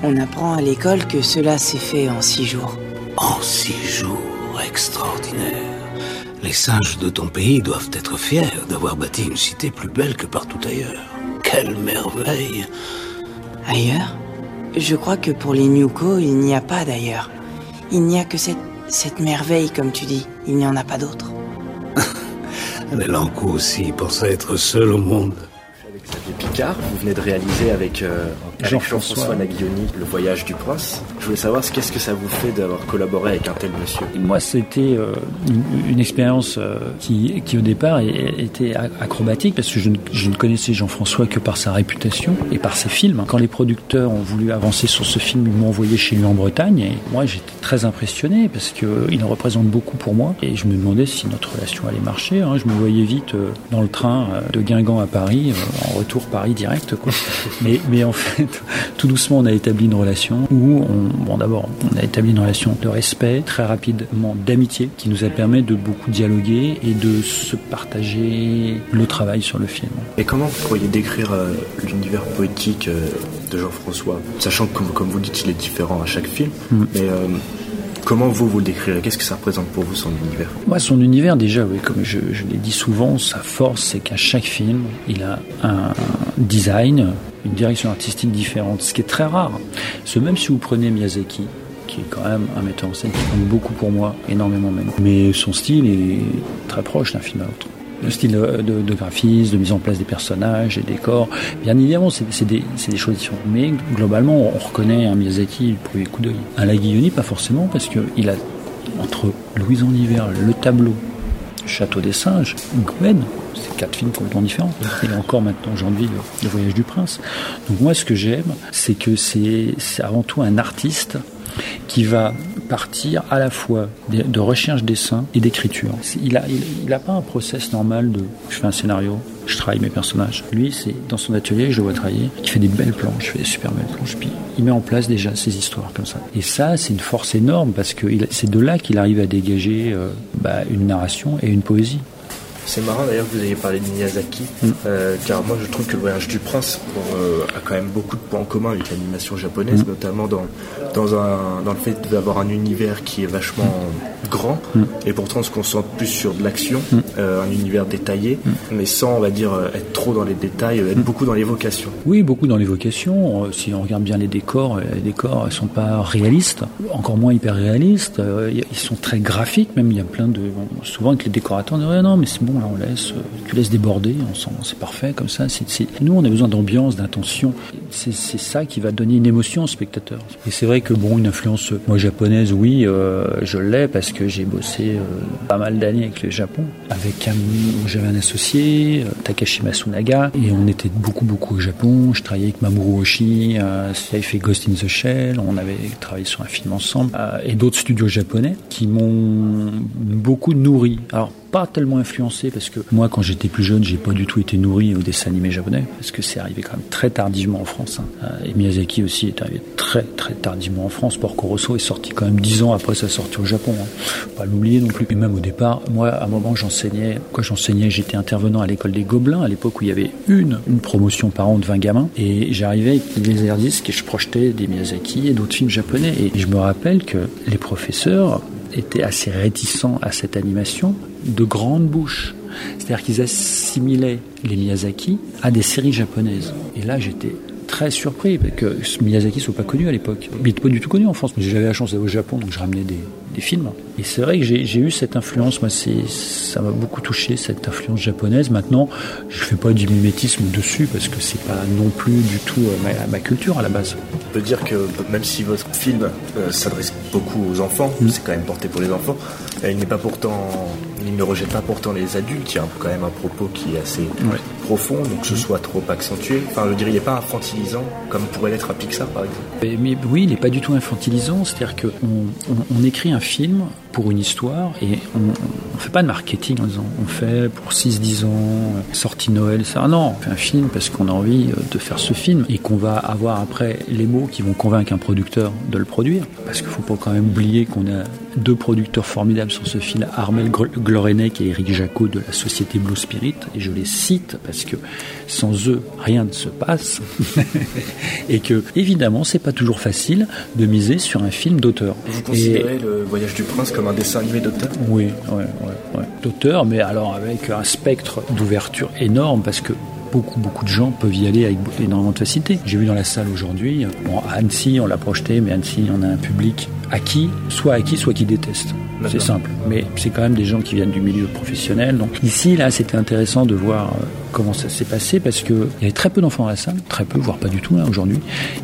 Speaker 17: On apprend à l'école que cela s'est fait en six jours.
Speaker 18: En six jours, extraordinaire. Les singes de ton pays doivent être fiers d'avoir bâti une cité plus belle que partout ailleurs. Quelle merveille
Speaker 17: Ailleurs? Je crois que pour les Nuko, il n'y a pas d'ailleurs. Il n'y a que cette, cette merveille, comme tu dis. Il n'y en a pas d'autre.
Speaker 18: Les Lanko aussi pensaient être seuls au monde.
Speaker 7: Xavier Picard, vous venez de réaliser avec euh, avec
Speaker 21: Jean-François.
Speaker 7: Laguioni le voyage du prince. Je voulais savoir ce- qu'est-ce que ça vous fait d'avoir collaboré avec un tel monsieur?
Speaker 21: Moi, c'était euh, une, une expérience euh, qui, qui, au départ, était acrobatique parce que je ne, je ne connaissais Jean-François que par sa réputation et par ses films. Quand les producteurs ont voulu avancer sur ce film, ils m'ont envoyé chez lui en Bretagne et moi, j'étais très impressionné parce que euh, représente beaucoup pour moi et je me demandais si notre relation allait marcher. hein. Je me voyais vite euh, dans le train de Guingamp à Paris, en retour Paris direct. Quoi. mais, mais en fait, tout doucement, on a établi une relation où, on, bon, d'abord, on a établi une relation de respect, très rapidement d'amitié, qui nous a permis de beaucoup dialoguer et de se partager le travail sur le film.
Speaker 7: Et comment vous pourriez décrire euh, l'univers poétique euh, de Jean-François Sachant que, comme, comme vous dites, il est différent à chaque film.
Speaker 21: Mm.
Speaker 7: Mais euh, comment vous, vous le décrirez Qu'est-ce que ça représente pour vous, son univers?
Speaker 21: Moi, son univers, déjà, oui, comme je, je l'ai dit souvent, sa force, c'est qu'à chaque film, il a un design, une direction artistique différente, ce qui est très rare. Ce même si vous prenez Miyazaki, qui est quand même un metteur en scène qui compte beaucoup pour moi, énormément même. Mais son style est très proche d'un film à l'autre. Le style de, graphisme, de mise en place des personnages, des décors, bien évidemment, c'est des, des choses différentes. Mais globalement, on reconnaît un Miyazaki du premier coup d'œil. Un Laguioni, pas forcément, parce qu'il a, entre Louise en hiver, le tableau, Château des singes, Gwen, c'est quatre films complètement différents. Et encore maintenant aujourd'hui le, le Voyage du Prince. Donc moi ce que j'aime, c'est que c'est avant tout un artiste qui va partir à la fois de, recherche dessin et d'écriture. Il a, il, il a pas un process normal de je fais un scénario, je travaille mes personnages. Lui, c'est dans son atelier, je le vois travailler, il fait des belles planches, il fait des super belles planches, puis il met en place déjà ses histoires comme ça. Et ça, c'est une force énorme parce que c'est de là qu'il arrive à dégager euh, bah, une narration et une poésie.
Speaker 7: C'est marrant d'ailleurs que vous ayez parlé de Miyazaki, euh, car moi je trouve que le voyage du prince euh, a quand même beaucoup de points en commun avec l'animation japonaise,
Speaker 21: Mm.
Speaker 7: notamment dans, dans, un, dans le fait d'avoir un univers qui est vachement grand,
Speaker 21: Mm.
Speaker 7: et pourtant on se concentre plus sur de l'action,
Speaker 21: Mm.
Speaker 7: euh, un univers détaillé, mais sans, on va dire, être trop dans les détails, être beaucoup dans l'évocation.
Speaker 21: Oui, beaucoup dans l'évocation. Si on regarde bien les décors, les décors ne sont pas réalistes, encore moins hyper réalistes. Ils sont très graphiques, même il y a plein de... souvent avec les décorateurs, on dit ouais, non, mais c'est bon, là, on laisse, euh, tu laisses déborder, c'est parfait comme ça. Nous, on a besoin d'ambiance, d'intention. C'est, ça qui va donner une émotion au spectateur. Et c'est vrai que bon, une influence, euh, moi japonaise, oui, euh, je l'ai parce que j'ai bossé pas mal d'années avec le Japon, avec un, j'avais un associé, Takashi Masunaga, et on était beaucoup beaucoup au Japon. Je travaillais avec Mamoru Oshii, qui avait fait Ghost in the Shell. On avait travaillé sur un film ensemble, et d'autres studios japonais qui m'ont beaucoup nourri. Alors pas tellement influencé parce que moi quand j'étais plus jeune j'ai pas du tout été nourri au dessin animé japonais parce que c'est arrivé quand même très tardivement en France hein. Euh, et Miyazaki aussi est arrivé très très tardivement en France Porco Rosso est sorti quand même dix ans après sa sortie au Japon hein. Faut pas l'oublier non plus et même au départ moi à un moment j'enseignais quand j'enseignais j'étais intervenant à l'école des Gobelins à l'époque où il y avait une une promotion par an de 20 gamins et j'arrivais avec les airdisques et je projetais des Miyazaki et d'autres films japonais et je me rappelle que les professeurs étaient assez réticents à cette animation de grande bouche. C'est-à-dire qu'ils assimilaient les Miyazaki à des séries japonaises. Et là, j'étais très surpris parce que Miyazaki soit pas connu à l'époque. Il n'était pas du tout connu en France. Mais j'avais la chance d'aller au Japon, donc je ramenais des, des films. Et c'est vrai que j'ai eu cette influence. Moi, ça m'a beaucoup touché cette influence japonaise. Maintenant, je fais pas du mimétisme dessus parce que c'est pas non plus du tout euh, ma, ma culture à la base.
Speaker 7: On peut dire que même si votre film euh, s'adresse beaucoup aux enfants, c'est quand même porté pour les enfants, euh, il n'est pas pourtant, il ne rejette pas pourtant les adultes. Il y a quand même un propos qui est assez profond, donc que ce soit trop accentué. Enfin, je dirais, il n'est pas infantilisant comme pourrait l'être à Pixar par exemple.
Speaker 21: Mais, mais oui, il n'est pas du tout infantilisant. C'est-à-dire qu'on on, on écrit un film pour une histoire et on ne fait pas de marketing en disant on fait pour 6-10 ans, sortie Noël, ça. Non, on fait un film parce qu'on a envie euh, de faire ce film et qu'on va avoir après les mots qui vont convaincre un producteur de le produire. Parce qu'il faut pas quand même oublier qu'on a deux producteurs formidables sur ce film, Armel Gl- Glorenek et Eric Jacot de la société Blue Spirit. Et je les cite parce que sans eux, rien ne se passe. et que, évidemment, c'est pas toujours facile de miser sur un film d'auteur.
Speaker 7: Vous
Speaker 21: Et-
Speaker 7: considérez le Voyage du Prince comme un dessin animé d'auteur
Speaker 21: oui. D'auteur, mais alors avec un spectre d'ouverture énorme parce que beaucoup, beaucoup de gens peuvent y aller avec énormément de facilité. J'ai vu dans la salle aujourd'hui, bon, à Annecy, on l'a projeté, mais Annecy, on a un public acquis, soit acquis, soit qui déteste. C'est simple. Mais c'est quand même des gens qui viennent du milieu professionnel. Donc ici, là, c'était intéressant de voir euh, comment ça s'est passé parce que il y avait très peu d'enfants dans la salle, très peu, voire pas du tout là aujourd'hui.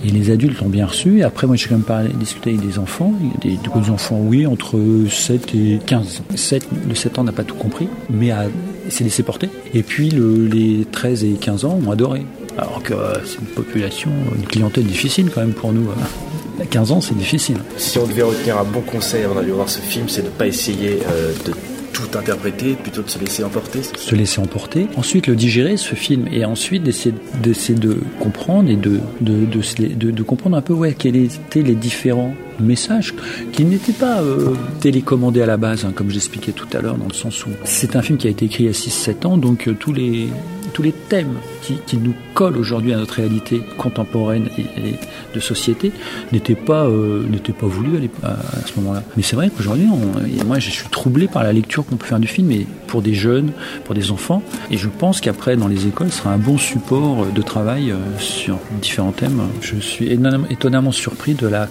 Speaker 21: Et les adultes ont bien reçu. Et après, moi, j'ai quand même parlé, discuté avec des enfants, des, des enfants, oui, entre 7 et 15. 7, le 7 ans n'a pas tout compris, mais a, s'est laissé porter. Et puis le, les 13 et 15 ans ont adoré. Alors que euh, c'est une population, une clientèle difficile quand même pour nous. hein. À 15 ans, c'est difficile.
Speaker 7: Si on devait retenir un bon conseil avant d'aller voir ce film, c'est de ne pas essayer euh, de tout interpréter, plutôt de se laisser emporter.
Speaker 21: se laisser emporter, ensuite le digérer ce film et ensuite d'essayer de comprendre et de de, comprendre un peu ouais quels étaient les différents messages qui n'étaient pas euh, télécommandés à la base hein, comme j'expliquais tout à l'heure dans le sens où c'est un film qui a été écrit il y a 6-7 ans donc euh, tous les thèmes qui, nous collent aujourd'hui à notre réalité contemporaine et, de société n'étaient pas euh, pas voulus à, ce moment-là. Mais c'est vrai qu'aujourd'hui, moi, je suis troublé par la lecture qu'on peut faire du film, et pour des jeunes, pour des enfants. Et je pense qu'après, dans les écoles, ce sera un bon support de travail euh, sur différents thèmes. Je suis étonnamment, surpris de la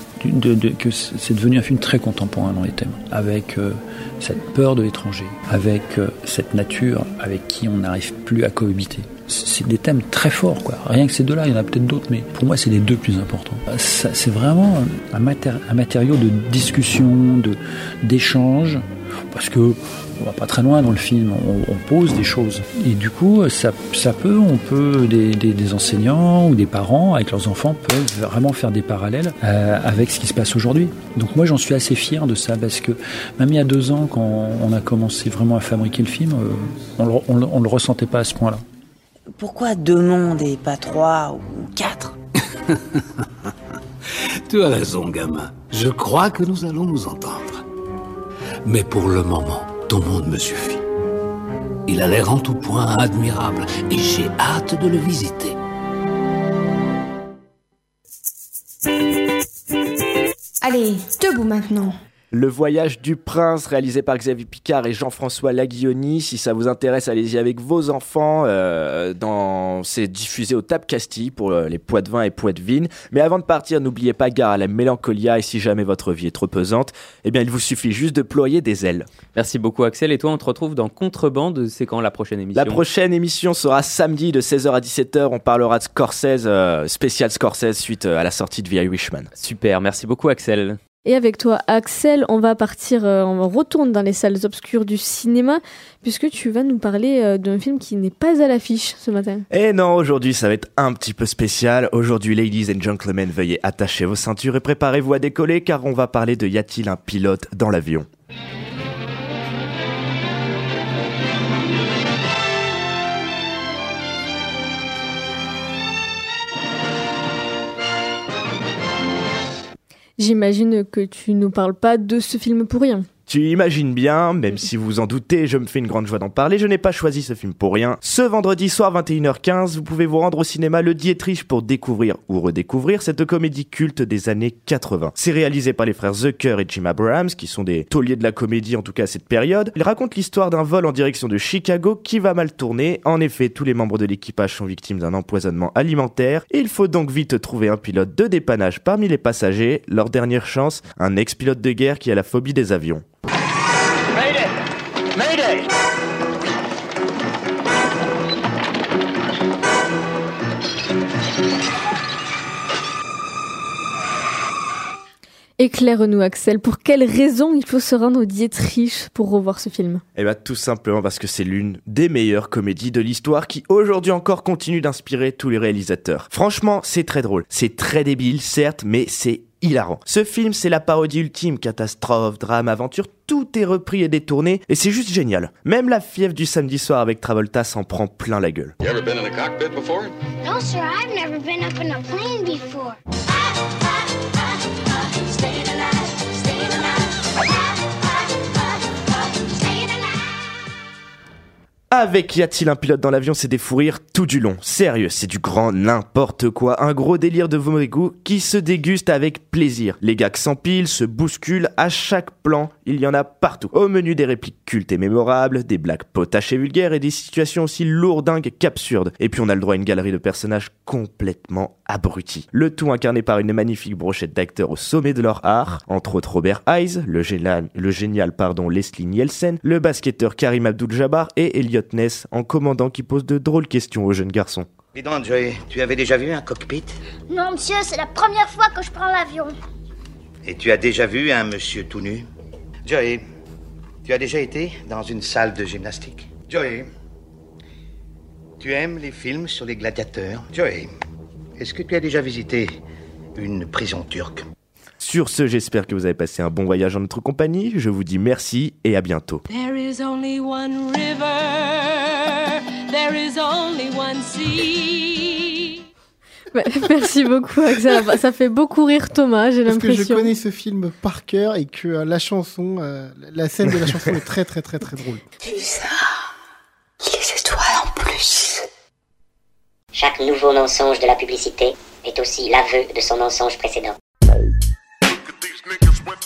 Speaker 21: que c'est devenu un film très contemporain dans les thèmes, avec euh, cette peur de l'étranger, avec cette nature avec qui on n'arrive plus à cohabiter. C'est des thèmes très forts, quoi. Rien que ces deux-là, il y en a peut-être d'autres, mais pour moi, c'est les deux plus importants. C'est vraiment un, matéri- un matériau de discussion, d'échange, parce que on va pas très loin dans le film, on, pose des choses. Et du coup, ça, ça peut, on peut, des, des- enseignants ou des parents avec leurs enfants peuvent vraiment faire des parallèles euh, avec ce qui se passe aujourd'hui. Donc moi, j'en suis assez fier de ça parce que même il y a deux ans, quand on a commencé vraiment à fabriquer le film, euh, on, le, le ressentait pas à ce point-là.
Speaker 17: Pourquoi deux mondes et pas trois ou quatre
Speaker 18: Tu as raison, gamin. Je crois que nous allons nous entendre. Mais pour le moment, ton monde me suffit. Il a l'air en tout point admirable et j'ai hâte de le visiter.
Speaker 19: Allez, debout maintenant.
Speaker 7: Le voyage du prince, réalisé par Xavier Picard et Jean-François Laguioni. Si ça vous intéresse, allez-y avec vos enfants. Euh, dans... C'est diffusé au Tap Castille pour euh, les Poitvins et Poitvines. Mais avant de partir, n'oubliez pas gare à la mélancolia. Et si jamais votre vie est trop pesante, eh bien, il vous suffit juste de ployer des ailes.
Speaker 16: Merci beaucoup, Axel. Et toi, on te retrouve dans Contrebande. C'est quand la prochaine émission
Speaker 7: La prochaine émission sera samedi de 16h à 17h. On parlera de Scorsese, euh, spécial Scorsese suite euh, à la sortie de The Irishman.
Speaker 16: Super. Merci beaucoup, Axel.
Speaker 22: Et avec toi, Axel, on va partir, euh, on retourne dans les salles obscures du cinéma, puisque tu vas nous parler euh, d'un film qui n'est pas à l'affiche ce matin.
Speaker 7: Et non, aujourd'hui, ça va être un petit peu spécial. Aujourd'hui, ladies and gentlemen, veuillez attacher vos ceintures et préparez-vous à décoller, car on va parler de Y a-t-il un pilote dans l'avion?
Speaker 22: J'imagine que tu nous parles pas de ce film pour rien.
Speaker 7: Tu imagines bien, même si vous en doutez, je me fais une grande joie d'en parler, je n'ai pas choisi ce film pour rien. Ce vendredi soir 21h15, vous pouvez vous rendre au cinéma Le Dietrich pour découvrir ou redécouvrir cette comédie culte des années 80. C'est réalisé par les frères Zucker et Jim Abrahams, qui sont des tauliers de la comédie en tout cas à cette période. Il raconte l'histoire d'un vol en direction de Chicago qui va mal tourner. En effet, tous les membres de l'équipage sont victimes d'un empoisonnement alimentaire. Il faut donc vite trouver un pilote de dépannage parmi les passagers. Leur dernière chance, un ex-pilote de guerre qui a la phobie des avions.
Speaker 3: Mayday!
Speaker 22: Éclaire-nous, Axel, pour quelles raisons il faut se rendre au Dietrich pour revoir ce film?
Speaker 7: Eh bien, tout simplement parce que c'est l'une des meilleures comédies de l'histoire qui aujourd'hui encore continue d'inspirer tous les réalisateurs. Franchement, c'est très drôle. C'est très débile, certes, mais c'est hilarant. Ce film, c'est la parodie ultime, catastrophe, drame, aventure, tout est repris et détourné, et c'est juste génial. Même la fièvre du samedi soir avec Travolta s'en prend plein la gueule.
Speaker 23: You ever been in a cockpit before?
Speaker 19: No, sir, I've never been up in a plane before.
Speaker 7: Avec Y a-t-il un pilote dans l'avion, c'est des fous rires tout du long. Sérieux, c'est du grand n'importe quoi. Un gros délire de mauvais goût qui se déguste avec plaisir. Les gags s'empilent, se bousculent, à chaque plan, il y en a partout. Au menu des répliques cultes et mémorables, des blagues potaches et vulgaires et des situations aussi lourdingues qu'absurdes. Et puis on a le droit à une galerie de personnages complètement abrutis. Le tout incarné par une magnifique brochette d'acteurs au sommet de leur art, entre autres Robert Hayes, le génial, le génial pardon, Leslie Nielsen, le basketteur Karim Abdul-Jabbar et Elliot Ness en commandant qui pose de drôles questions aux jeunes garçons.
Speaker 3: Dis donc, Joey, tu avais déjà vu un cockpit?
Speaker 19: Non, monsieur, c'est la première fois que je prends l'avion.
Speaker 3: Et tu as déjà vu un monsieur tout nu? Joey, tu as déjà été dans une salle de gymnastique? Joey, tu aimes les films sur les gladiateurs? Joey, est-ce que tu as déjà visité une prison turque?
Speaker 7: Sur ce, j'espère que vous avez passé un bon voyage en notre compagnie. Je vous dis merci et à bientôt.
Speaker 24: There is only one river, there is only one sea.
Speaker 22: Merci beaucoup, Axel. Ça fait beaucoup rire Thomas, j'ai
Speaker 25: Parce que je
Speaker 22: l'impression.
Speaker 25: connais ce film par cœur et que euh, la chanson, euh, la scène de la chanson est très très très très drôle.
Speaker 19: ça, les étoiles en plus.
Speaker 26: Chaque nouveau mensonge de la publicité est aussi l'aveu de son mensonge précédent.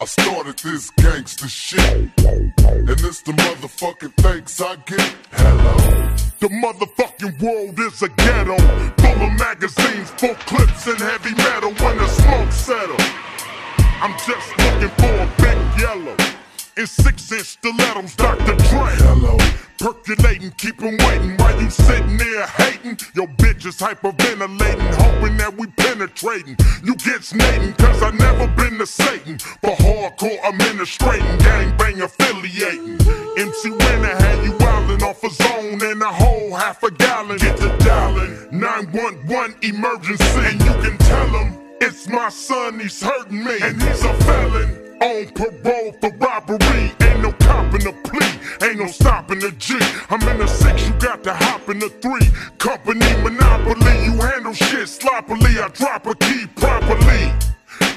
Speaker 9: I started this gangster shit. And it's the motherfucking thanks I get. Hello, the motherfucking world is a ghetto. Full of magazines, full clips, and heavy metal when the smoke settle. I'm just looking for a big yellow. In six inch stilettos, Dr. Dre. Hello. Percolating, keep 'em waiting while you sitting there hating. Your bitch is hyperventilating, hoping that we penetrating. You get snating, cause I never been to Satan. For hardcore administrating, gangbang affiliating. MC Winner had you wildin' off a zone and a whole half a gallon. Get the dialing, 911 emergency. And you can tell him it's my son, he's hurting me. And he's a felon. On parole for robbery, ain't no copping a plea, ain't no stopping the G. I'm in a six, you got to hop in the three. Company monopoly, you handle shit sloppily. I drop a key properly.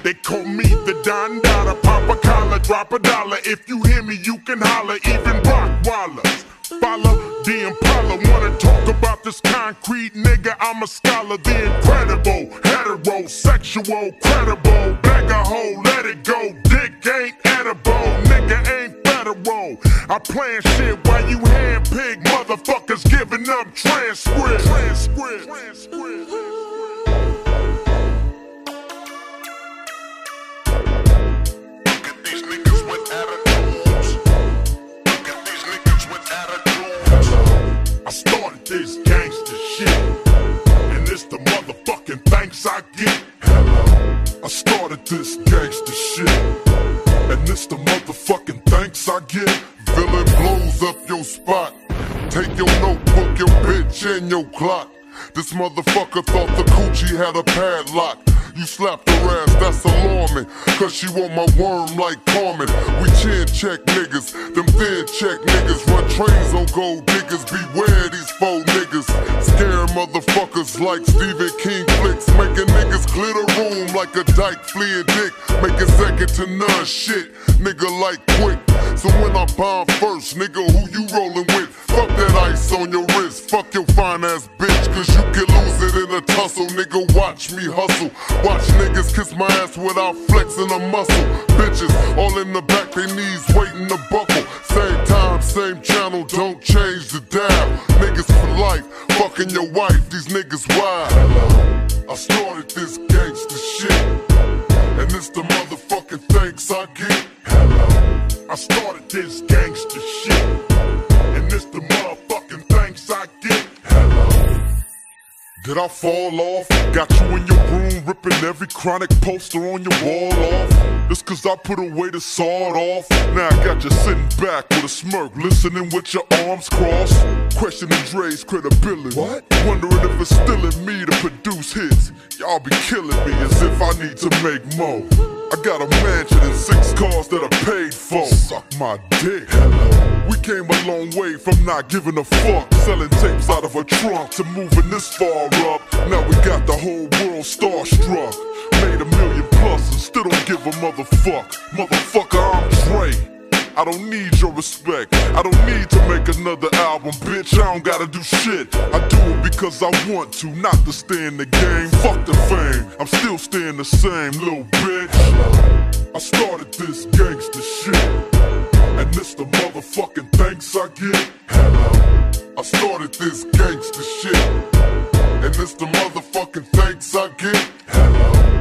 Speaker 9: They call me the Don Dada, pop a collar, drop a dollar. If you hear me, you can holler, even Rock Wallers. Follow the Impala, wanna talk about this concrete nigga? I'm a scholar, the incredible, heterosexual, credible. Bag a hole, let it go. Dick ain't edible, nigga ain't federal. I plan shit while you handpick motherfuckers giving up transcript. Transcript. Transcript. I started this gangster shit, and it's the motherfucking thanks I get. I started this gangster shit, and it's the motherfucking thanks I get. Villain blows up your spot. Take your notebook, your bitch, and your clock. This motherfucker thought the coochie had a padlock. You slapped her ass, that's alarming. Cause she want my worm like Carmen. We chin check niggas, them thin check niggas. Run trains on gold diggers, beware these faux niggas. Scare motherfuckers like Stephen King flicks. Making niggas clear the room like a dyke fleeing dick. Making second to none shit, nigga like quick. So when I bomb first, nigga, who you rolling with? Fuck that ice on your wrist, fuck your fine ass bitch, cause you can lose it in a tussle, nigga. Watch me hustle. Watch niggas kiss my ass without flexing a muscle. Bitches all in the back, they knees waiting to buckle. Same time, same channel, don't change the dial. Niggas for life, fucking your wife, these niggas wild. I started this gangster shit, and it's the motherfucking thanks I get. Hello. I started Did I fall off? Got you in your room ripping every chronic poster on your wall off. Just cause I put away the sawed off. Now I got you sitting back with a smirk, listening with your arms crossed. Questioning Dre's credibility. What? Wondering if it's still in me to produce hits. Y'all be killing me as if I need to make more. I got a mansion and six cars that are paid for. Suck my dick. Hello. We came a long way from not giving a fuck. Selling tapes out of a trunk to moving this far up. Now we got the whole world starstruck. Made a million plus and still don't give a motherfuck. Motherfucker, I'm Dre. I don't need your respect. I don't need to make another album, bitch. I don't gotta do shit. I do it because I want to, not to stay in the game. Fuck the fame. I'm still staying the same, little bitch. I started this gangster shit. And this the motherfucking thanks I get. Hello. I started this gangster shit. And this the motherfucking thanks I get. Look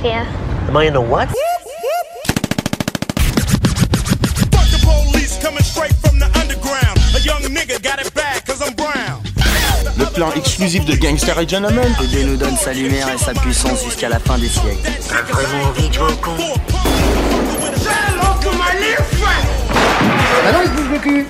Speaker 27: mafia?
Speaker 28: Am I in the what?
Speaker 29: Fuck the police coming straight from the underground. A young nigga got it bad cause I'm brown.
Speaker 28: Le plan exclusif de Gangster et Gentleman.
Speaker 30: Dieu nous donne sa lumière et sa puissance jusqu'à la fin des siècles.
Speaker 28: T'as vraiment envie de jouer au con
Speaker 29: Bah non, il bouge le cul.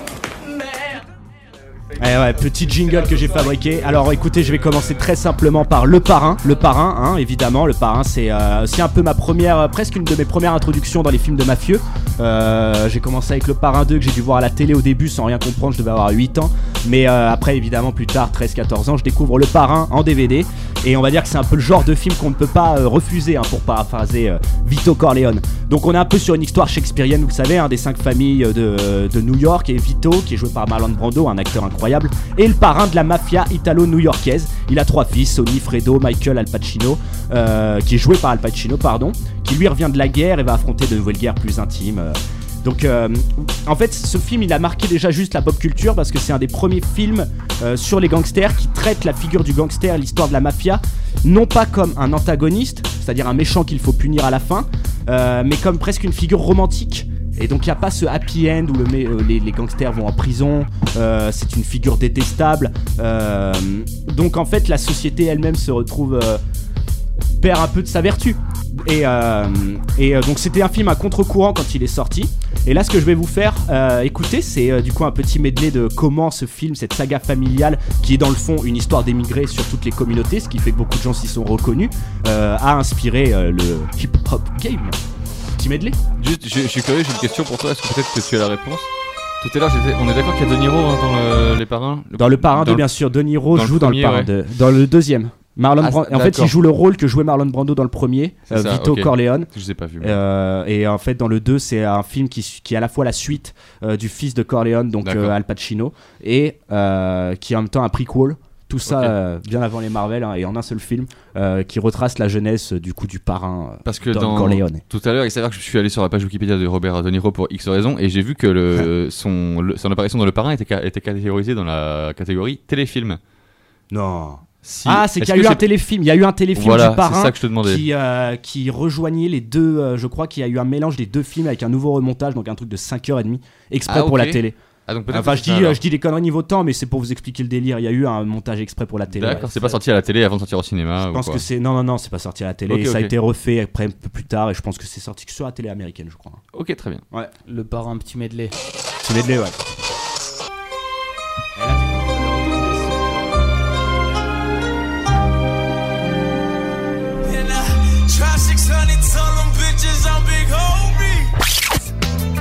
Speaker 23: Eh ouais, petit jingle que j'ai fabriqué. Alors écoutez, je vais commencer très simplement par Le Parrain. Le Parrain, hein, évidemment. Le Parrain, c'est euh, aussi un peu ma première, euh, presque une de mes premières introductions dans les films de mafieux. Euh, j'ai commencé avec Le Parrain 2 que j'ai dû voir à la télé au début sans rien comprendre. Je devais avoir 8 ans. Mais euh, après, évidemment, plus tard, 13-14 ans, je découvre Le Parrain en DVD. Et on va dire que c'est un peu le genre de film qu'on ne peut pas euh, refuser, hein, pour paraphraser Vito Corleone. Donc on est un peu sur une histoire shakespearienne, vous le savez, des cinq familles de, New York. Et Vito, qui est joué par Marlon Brando, un acteur incroyable, est le parrain de la mafia italo-new-yorkaise. Il a trois fils, Sonny, Fredo, Michael, Al Pacino, qui est joué par Al Pacino, pardon, qui lui revient de la guerre et va affronter de nouvelles guerres plus intimes. euh. Donc, euh, en fait, ce film, il a marqué déjà juste la pop culture parce que c'est un des premiers films euh, sur les gangsters qui traite la figure du gangster, l'histoire de la mafia, non pas comme un antagoniste, c'est-à-dire un méchant qu'il faut punir à la fin, mais comme presque une figure romantique. Et donc il n'y a pas ce happy end où les, les gangsters vont en prison, c'est une figure détestable. Donc en fait la société elle-même se retrouve
Speaker 7: perd un peu de sa vertu. Et, euh, et euh, donc c'était un film à contre-courant quand il est sorti. Et là, ce que je vais vous faire euh, écouter, c'est euh, du coup un petit medley de comment ce film, cette saga familiale, qui est dans le fond une histoire d'émigrés sur toutes les communautés, ce qui fait que beaucoup de gens s'y sont reconnus, a inspiré le hip-hop game. Petit medley
Speaker 31: Juste, je, je suis curieux, j'ai une question pour toi. Est-ce que peut-être que tu as la réponse? Tout à l'heure, on est d'accord qu'il y a De Niro hein, dans le- les parrains?
Speaker 7: Dans le parrain 2,
Speaker 31: dans
Speaker 7: bien sûr, De Niro
Speaker 31: dans
Speaker 7: joue dans le parrain
Speaker 31: ouais.
Speaker 7: 2. Dans le deuxième. Marlon
Speaker 31: Ah,
Speaker 7: Brando. En fait, il joue le rôle que jouait Marlon Brando dans le premier, euh,
Speaker 31: ça,
Speaker 7: Vito. Corleone.
Speaker 31: Je pas moi.
Speaker 7: Euh, et en fait, dans le 2, c'est un film qui, est à la fois la suite euh, du fils de Corleone, donc Al Pacino, et qui est en même temps un prequel. Tout ça bien avant les Marvel hein, et en un seul film qui retrace la jeunesse du coup du parrain
Speaker 31: Parce que dans
Speaker 7: Corleone.
Speaker 31: tout à l'heure, il s'avère que je suis allé sur la page Wikipédia de Robert De Niro pour X raisons et j'ai vu que le, son, le- son apparition dans Le Parrain était, était catégorisée dans la catégorie téléfilm.
Speaker 7: Non.
Speaker 31: Si.
Speaker 7: Ah, c'est qu'il y a eu un téléfilm. Il y a eu un téléfilm
Speaker 31: Voilà,
Speaker 7: du parrain
Speaker 31: c'est ça que je te demandais.
Speaker 7: qui, euh, qui rejoignait les deux. euh, je crois qu'il y a eu un mélange des deux films avec un nouveau remontage, donc un truc de 5h30 exprès
Speaker 31: Ah,
Speaker 7: pour la télé.
Speaker 31: Ah, donc
Speaker 7: enfin, je dis, je dis des conneries niveau temps, mais c'est pour vous expliquer le délire. Il y a eu un montage exprès pour la télé.
Speaker 31: D'accord,
Speaker 7: ouais.
Speaker 31: c'est pas sorti à la télé avant de sortir au cinéma.
Speaker 7: Je
Speaker 31: ou
Speaker 7: pense
Speaker 31: quoi
Speaker 7: que c'est. Non, non, non, c'est pas sorti à la télé. Ça a été refait après un peu plus tard, et je pense que c'est sorti que sur la télé américaine, je crois.
Speaker 31: Ok, très bien.
Speaker 7: Ouais. Le parrain, petit medley. Petit medley, ouais.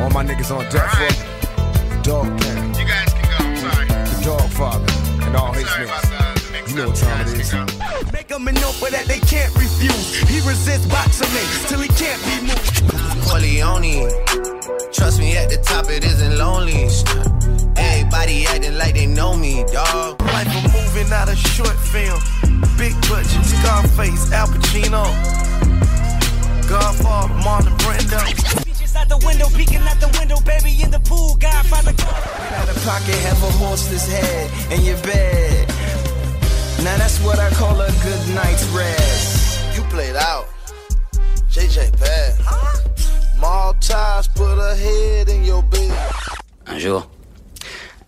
Speaker 32: All my niggas on death row. Dog pound. You guys can go, I'm sorry. The dog father and all his niggas. You know what time it is.
Speaker 29: Make them an offer that they can't refuse. He resists boxing me till he can't be moved.
Speaker 33: Corleone. Trust me, at the top it isn't lonely. Everybody acting like they know me, dog.
Speaker 29: Life of moving out of short film. Big budget, Scarface, Al Pacino. Godfather, Marlon Brando.
Speaker 28: Bitches out the window, peeking out the window, baby in the pool, Godfather.
Speaker 33: Out of pocket, have a horseless head in your bed. Now that's what I call a good night's rest.
Speaker 32: You played out. JJ bad. Maltese put a head in your bed.
Speaker 13: Un jour,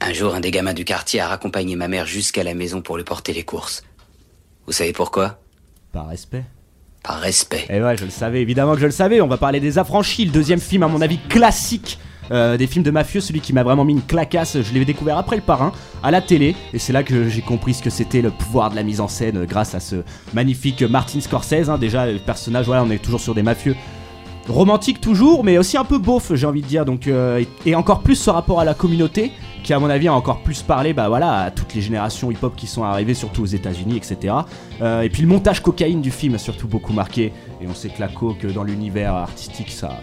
Speaker 13: un jour, un des gamins du quartier a raccompagné ma mère jusqu'à la maison pour lui porter les courses. Vous savez pourquoi?
Speaker 7: Par respect.
Speaker 13: Par respect.
Speaker 7: Et ouais, je le savais, évidemment que je le savais. On va parler des Affranchis, le deuxième film, à mon avis, classique. euh, des films de mafieux, celui qui m'a vraiment mis une clacasse, je l'ai découvert après le parrain, à la télé, et c'est là que j'ai compris ce que c'était le pouvoir de la mise en scène euh, grâce à ce magnifique Martin Scorsese. hein. déjà, le personnage, voilà, on est toujours sur des mafieux romantiques toujours, mais aussi un peu beauf, j'ai envie de dire. Donc, euh, et encore plus ce rapport à la communauté, qui à mon avis a encore plus parlé, bah voilà, à toutes les générations hip-hop qui sont arrivées, surtout aux États-Unis, etc. Euh, et puis le montage cocaïne du film a surtout beaucoup marqué. Et on sait que la coke dans l'univers artistique, ça,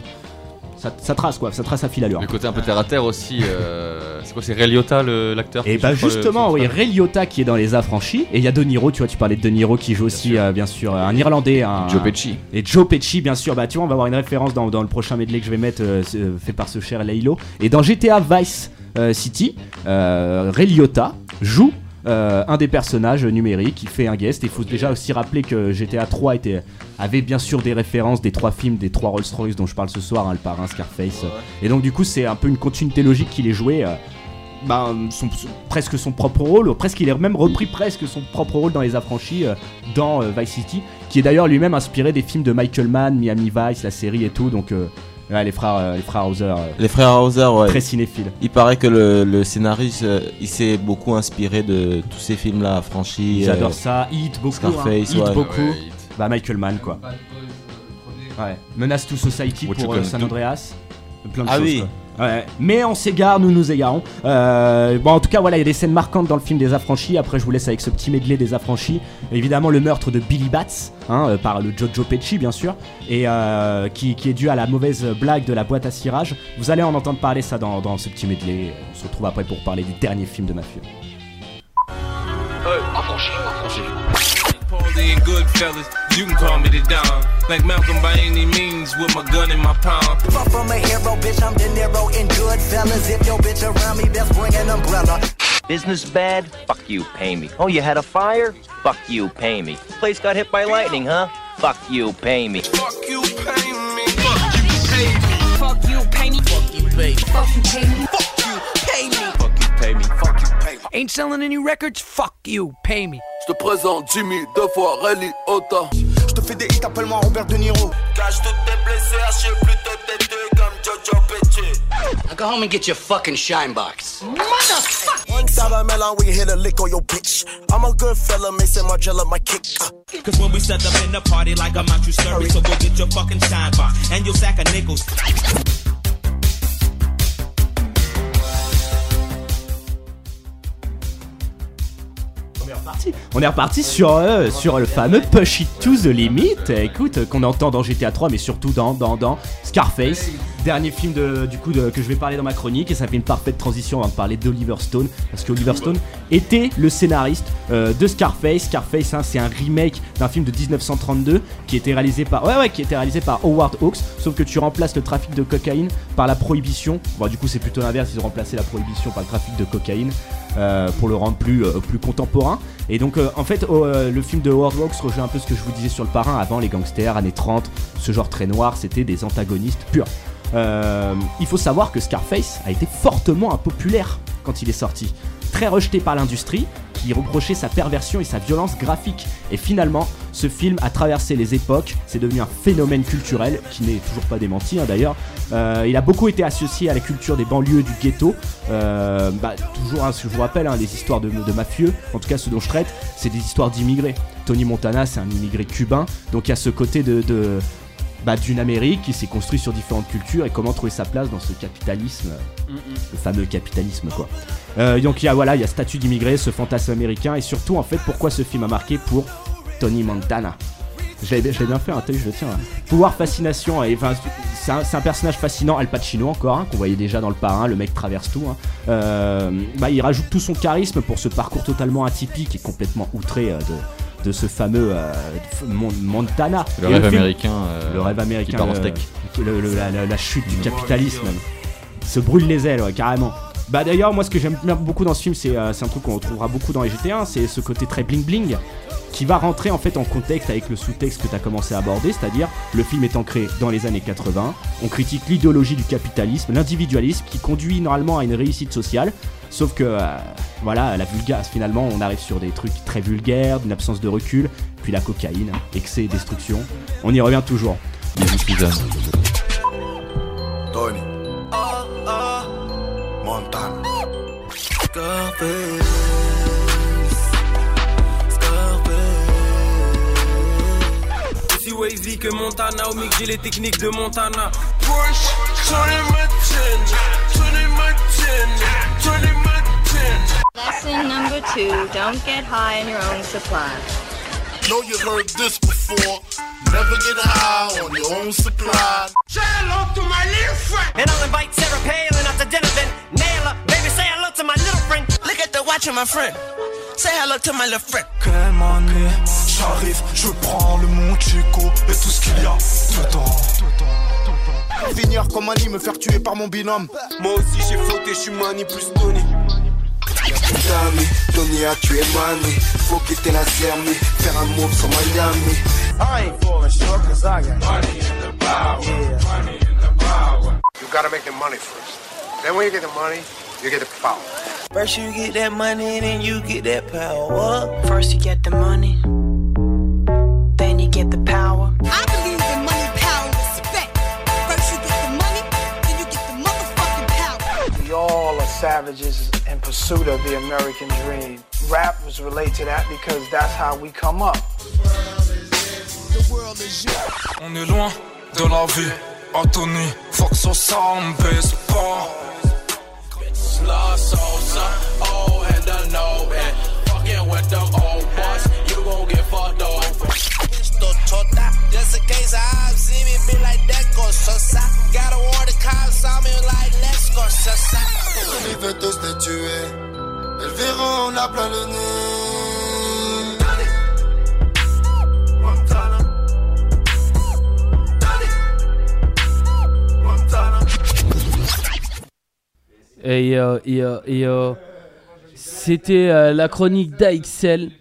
Speaker 7: ça, ça trace quoi, ça trace à fil à l'heure.
Speaker 31: Le côté un peu terre à terre aussi. euh, c'est quoi C'est Ray Liotta, le- l'acteur
Speaker 7: Et
Speaker 31: qui
Speaker 7: bah
Speaker 31: le-
Speaker 7: justement, oui, Ray Liotta qui est dans Les Affranchis, et il y a De Niro, tu vois, tu parlais de De Niro qui joue aussi, euh, bien sûr, un Irlandais. Un,
Speaker 31: Joe Pesci.
Speaker 7: Et Joe Pesci, bien sûr, bah tu vois, on va avoir une référence dans, dans le prochain medley que je vais mettre, euh, fait par ce cher Laylo. Et dans GTA Vice euh, City, euh, Ray Liotta joue euh, un des personnages numériques, il fait un guest. Il faut déjà aussi rappeler que GTA 3 était, avait bien sûr des références des trois films, des trois Rolls-Royce dont je parle ce soir, hein, le parrain, Scarface. Et donc du coup, c'est un peu une continuité logique qu'il ait joué. euh, bah, son- son- presque son propre rôle, presque il a même repris presque son propre rôle dans Les Affranchis euh, dans euh, Vice City, qui est d'ailleurs lui-même inspiré des films de Michael Mann, Miami Vice, la série et tout, donc euh, ouais, les frères, euh, les frères Hauser. euh,
Speaker 34: Les frères Hauser, ouais.
Speaker 7: Très cinéphile.
Speaker 34: Il paraît que le, le scénariste, euh, il s'est beaucoup inspiré de tous ces films-là, euh,
Speaker 7: adorent ça, Hit beaucoup, hein.
Speaker 34: Scarface,
Speaker 7: Hit
Speaker 34: ouais.
Speaker 7: beaucoup. Bah Michael Mann quoi. Ouais. Menace to Society pour euh, San? Andreas. Plein de
Speaker 34: Ah
Speaker 7: choses,
Speaker 34: oui.
Speaker 7: quoi. Ouais. Mais on s'égare, nous nous égarons. Euh, bon, en tout cas, voilà, il y a des scènes marquantes dans le film des Affranchis. Après, je vous laisse avec ce petit medley des Affranchis. Évidemment, le meurtre de Billy Bats, hein, euh, par le Jojo Pesci, bien sûr, et euh, qui, est dû à la mauvaise blague de la boîte à cirage. Vous allez en entendre parler ça dans, ce petit medley. On se retrouve après pour parler du dernier film de mafieux.
Speaker 29: affranchi. Paulie and Goodfellas, you can call me the Don. Like Malcolm by any means, with my gun in my palm.
Speaker 28: Far from a hero, bitch, I'm De Niro in Goodfellas. If your bitch around me, best bring an umbrella.
Speaker 35: Business bad? Fuck you, pay me. Oh, you had a fire? Fuck you, pay me. Place got hit by lightning, huh? Fuck you, pay me.
Speaker 29: Fuck you, pay me. Fuck you, pay me.
Speaker 28: Fuck you, pay me.
Speaker 35: Fuck you, pay me.
Speaker 28: Fuck you, pay me. Fuck you, pay me.
Speaker 35: Fuck you, pay me. Fuck you, pay me.
Speaker 28: Ain't selling any records? Fuck you, pay me.
Speaker 32: Je te présente Jimmy, deux fois Ray Liotta. Je
Speaker 28: te fais des hits, appelle-moi Robert De Niro.
Speaker 29: Cache toutes tes blessés, archive plutôt tes deux comme Jojo Petit.
Speaker 36: Now go home and get your fucking shine box.
Speaker 28: One dollar melon, we hit a lick on your bitch. I'm a good fella, Mason Margiela, my kick. Uh.
Speaker 32: Cause when we set up in the party like I'm out you scurry, so go get your fucking shine box and your sack of nickels.
Speaker 7: On est reparti sur, euh, sur le fameux Push It to the Limit, écoute, qu'on entend dans GTA 3, mais surtout dans, dans Scarface. Dernier film du coup que je vais parler dans ma chronique, et ça fait une parfaite transition avant de parler d'Oliver Stone, parce que Oliver Stone était le scénariste euh, de Scarface. Scarface, hein, c'est un remake d'un film de 1932 qui était réalisé par, ouais, ouais, qui était réalisé par Howard Hawks, sauf que tu remplaces le trafic de cocaïne par la prohibition. Bon, du coup, c'est plutôt l'inverse, ils ont remplacé la prohibition par le trafic de cocaïne euh, pour le rendre plus, euh, plus contemporain. Et donc, en fait, oh, le film de Howard Hawks rejoint un peu ce que je vous disais sur le parrain avant, les gangsters, années 30, ce genre très noir, c'était des antagonistes purs. Euh, il faut savoir que Scarface a été fortement impopulaire quand il est sorti. Très rejeté par l'industrie, qui reprochait sa perversion et sa violence graphique. Et finalement, ce film a traversé les époques, c'est devenu un phénomène culturel qui n'est toujours pas démenti hein, d'ailleurs. Euh, il a beaucoup été associé à la culture des banlieues du ghetto. Euh, bah, toujours, hein, ce que je vous rappelle, hein, les histoires de, mafieux, en tout cas ce dont je traite, c'est des histoires d'immigrés. Tony Montana, c'est un immigré cubain, donc il y a ce côté de- bah, d'une Amérique qui s'est construite sur différentes cultures et comment trouver sa place dans ce capitalisme, le fameux capitalisme quoi. Euh, donc il y a voilà, il y a statut d'immigré, ce fantasme américain et surtout en fait pourquoi ce film a marqué pour Tony Montana. L'ai bien fait, hein, t'as vu, je le tiens. hein. Pouvoir, fascination, et, enfin, c'est un, c'est un personnage fascinant, Al Pacino encore, hein, qu'on voyait déjà dans le parrain, le mec traverse tout. hein. Euh, bah, il rajoute tout son charisme pour ce parcours totalement atypique et complètement outré euh, de, de ce fameux euh, Mon- Montana.
Speaker 31: Le rêve américain, euh,
Speaker 7: le rêve
Speaker 31: qui
Speaker 7: américain,
Speaker 31: part en
Speaker 7: le-
Speaker 31: steak.
Speaker 7: le- le- la, chute du capitalisme. Il se brûle les ailes, ouais, carrément. Bah d'ailleurs, moi ce que j'aime bien beaucoup dans ce film, c'est euh, c'est un truc qu'on retrouvera beaucoup dans les GT1, c'est ce côté très bling bling qui va rentrer en fait en contexte avec le sous-texte que tu as commencé à aborder, c'est-à-dire le film est ancré dans les années 80, on critique l'idéologie du capitalisme, l'individualisme qui conduit normalement à une réussite sociale, sauf que euh, voilà, la vulgaire, finalement on arrive sur des trucs très vulgaires, d'une absence de recul, puis la cocaïne, excès et destruction, on y revient toujours.
Speaker 28: Tony. Montana.
Speaker 29: Scarface. Aussi wavy que Montana, au mix j'ai les techniques de Montana. Push, Tony Montana, Tony Montana, Tony Montana.
Speaker 37: Lesson number two don't get high on your own supply.
Speaker 38: Know you heard this before. Never get high on your own supply.
Speaker 29: Say hello to my little friend.
Speaker 39: And I'll invite Sarah Palin out to dinner, then nail her. Baby, say hello to my little friend. Look at the watch of my friend. Say hello to my little friend.
Speaker 28: Quelle année, j'arrive, je prends le Monchico et tout ce qu'il y a dedans. Finir comme Annie, me faire tuer par mon binôme?
Speaker 29: Moi aussi j'ai flotté, je suis Manny plus Tony.
Speaker 28: Dami, Tony a tué Manny. Faut quitter la Serbie, faire un move sur Miami. I ain't falling short cause I got money in the power. Money in the power.
Speaker 40: You gotta make the money first. Then when you get the money, you get the power.
Speaker 29: First you get that money, then you get that power.
Speaker 41: First you get the money, then you get the power.
Speaker 42: I believe in money, power, respect. First you get the money, then you get the motherfucking power.
Speaker 43: We all are savages in pursuit of the American dream. Rappers relate to that because that's how we come up.
Speaker 29: On est loin de la vie, Anthony. Fuck sur ça, on baisse pas.
Speaker 32: La salsa, oh, and the no, and fucking with them old boys, you gon' get fucked over.
Speaker 29: Just in case I see me be like that, go sosa. Gotta warn the cops on me like, let's go sosa.
Speaker 28: On veut tous te tuer. Elles verront, on a plein le nez. Montana. Montana.
Speaker 35: Et, euh, et, euh, et, euh, c'était euh, la chronique d'AXL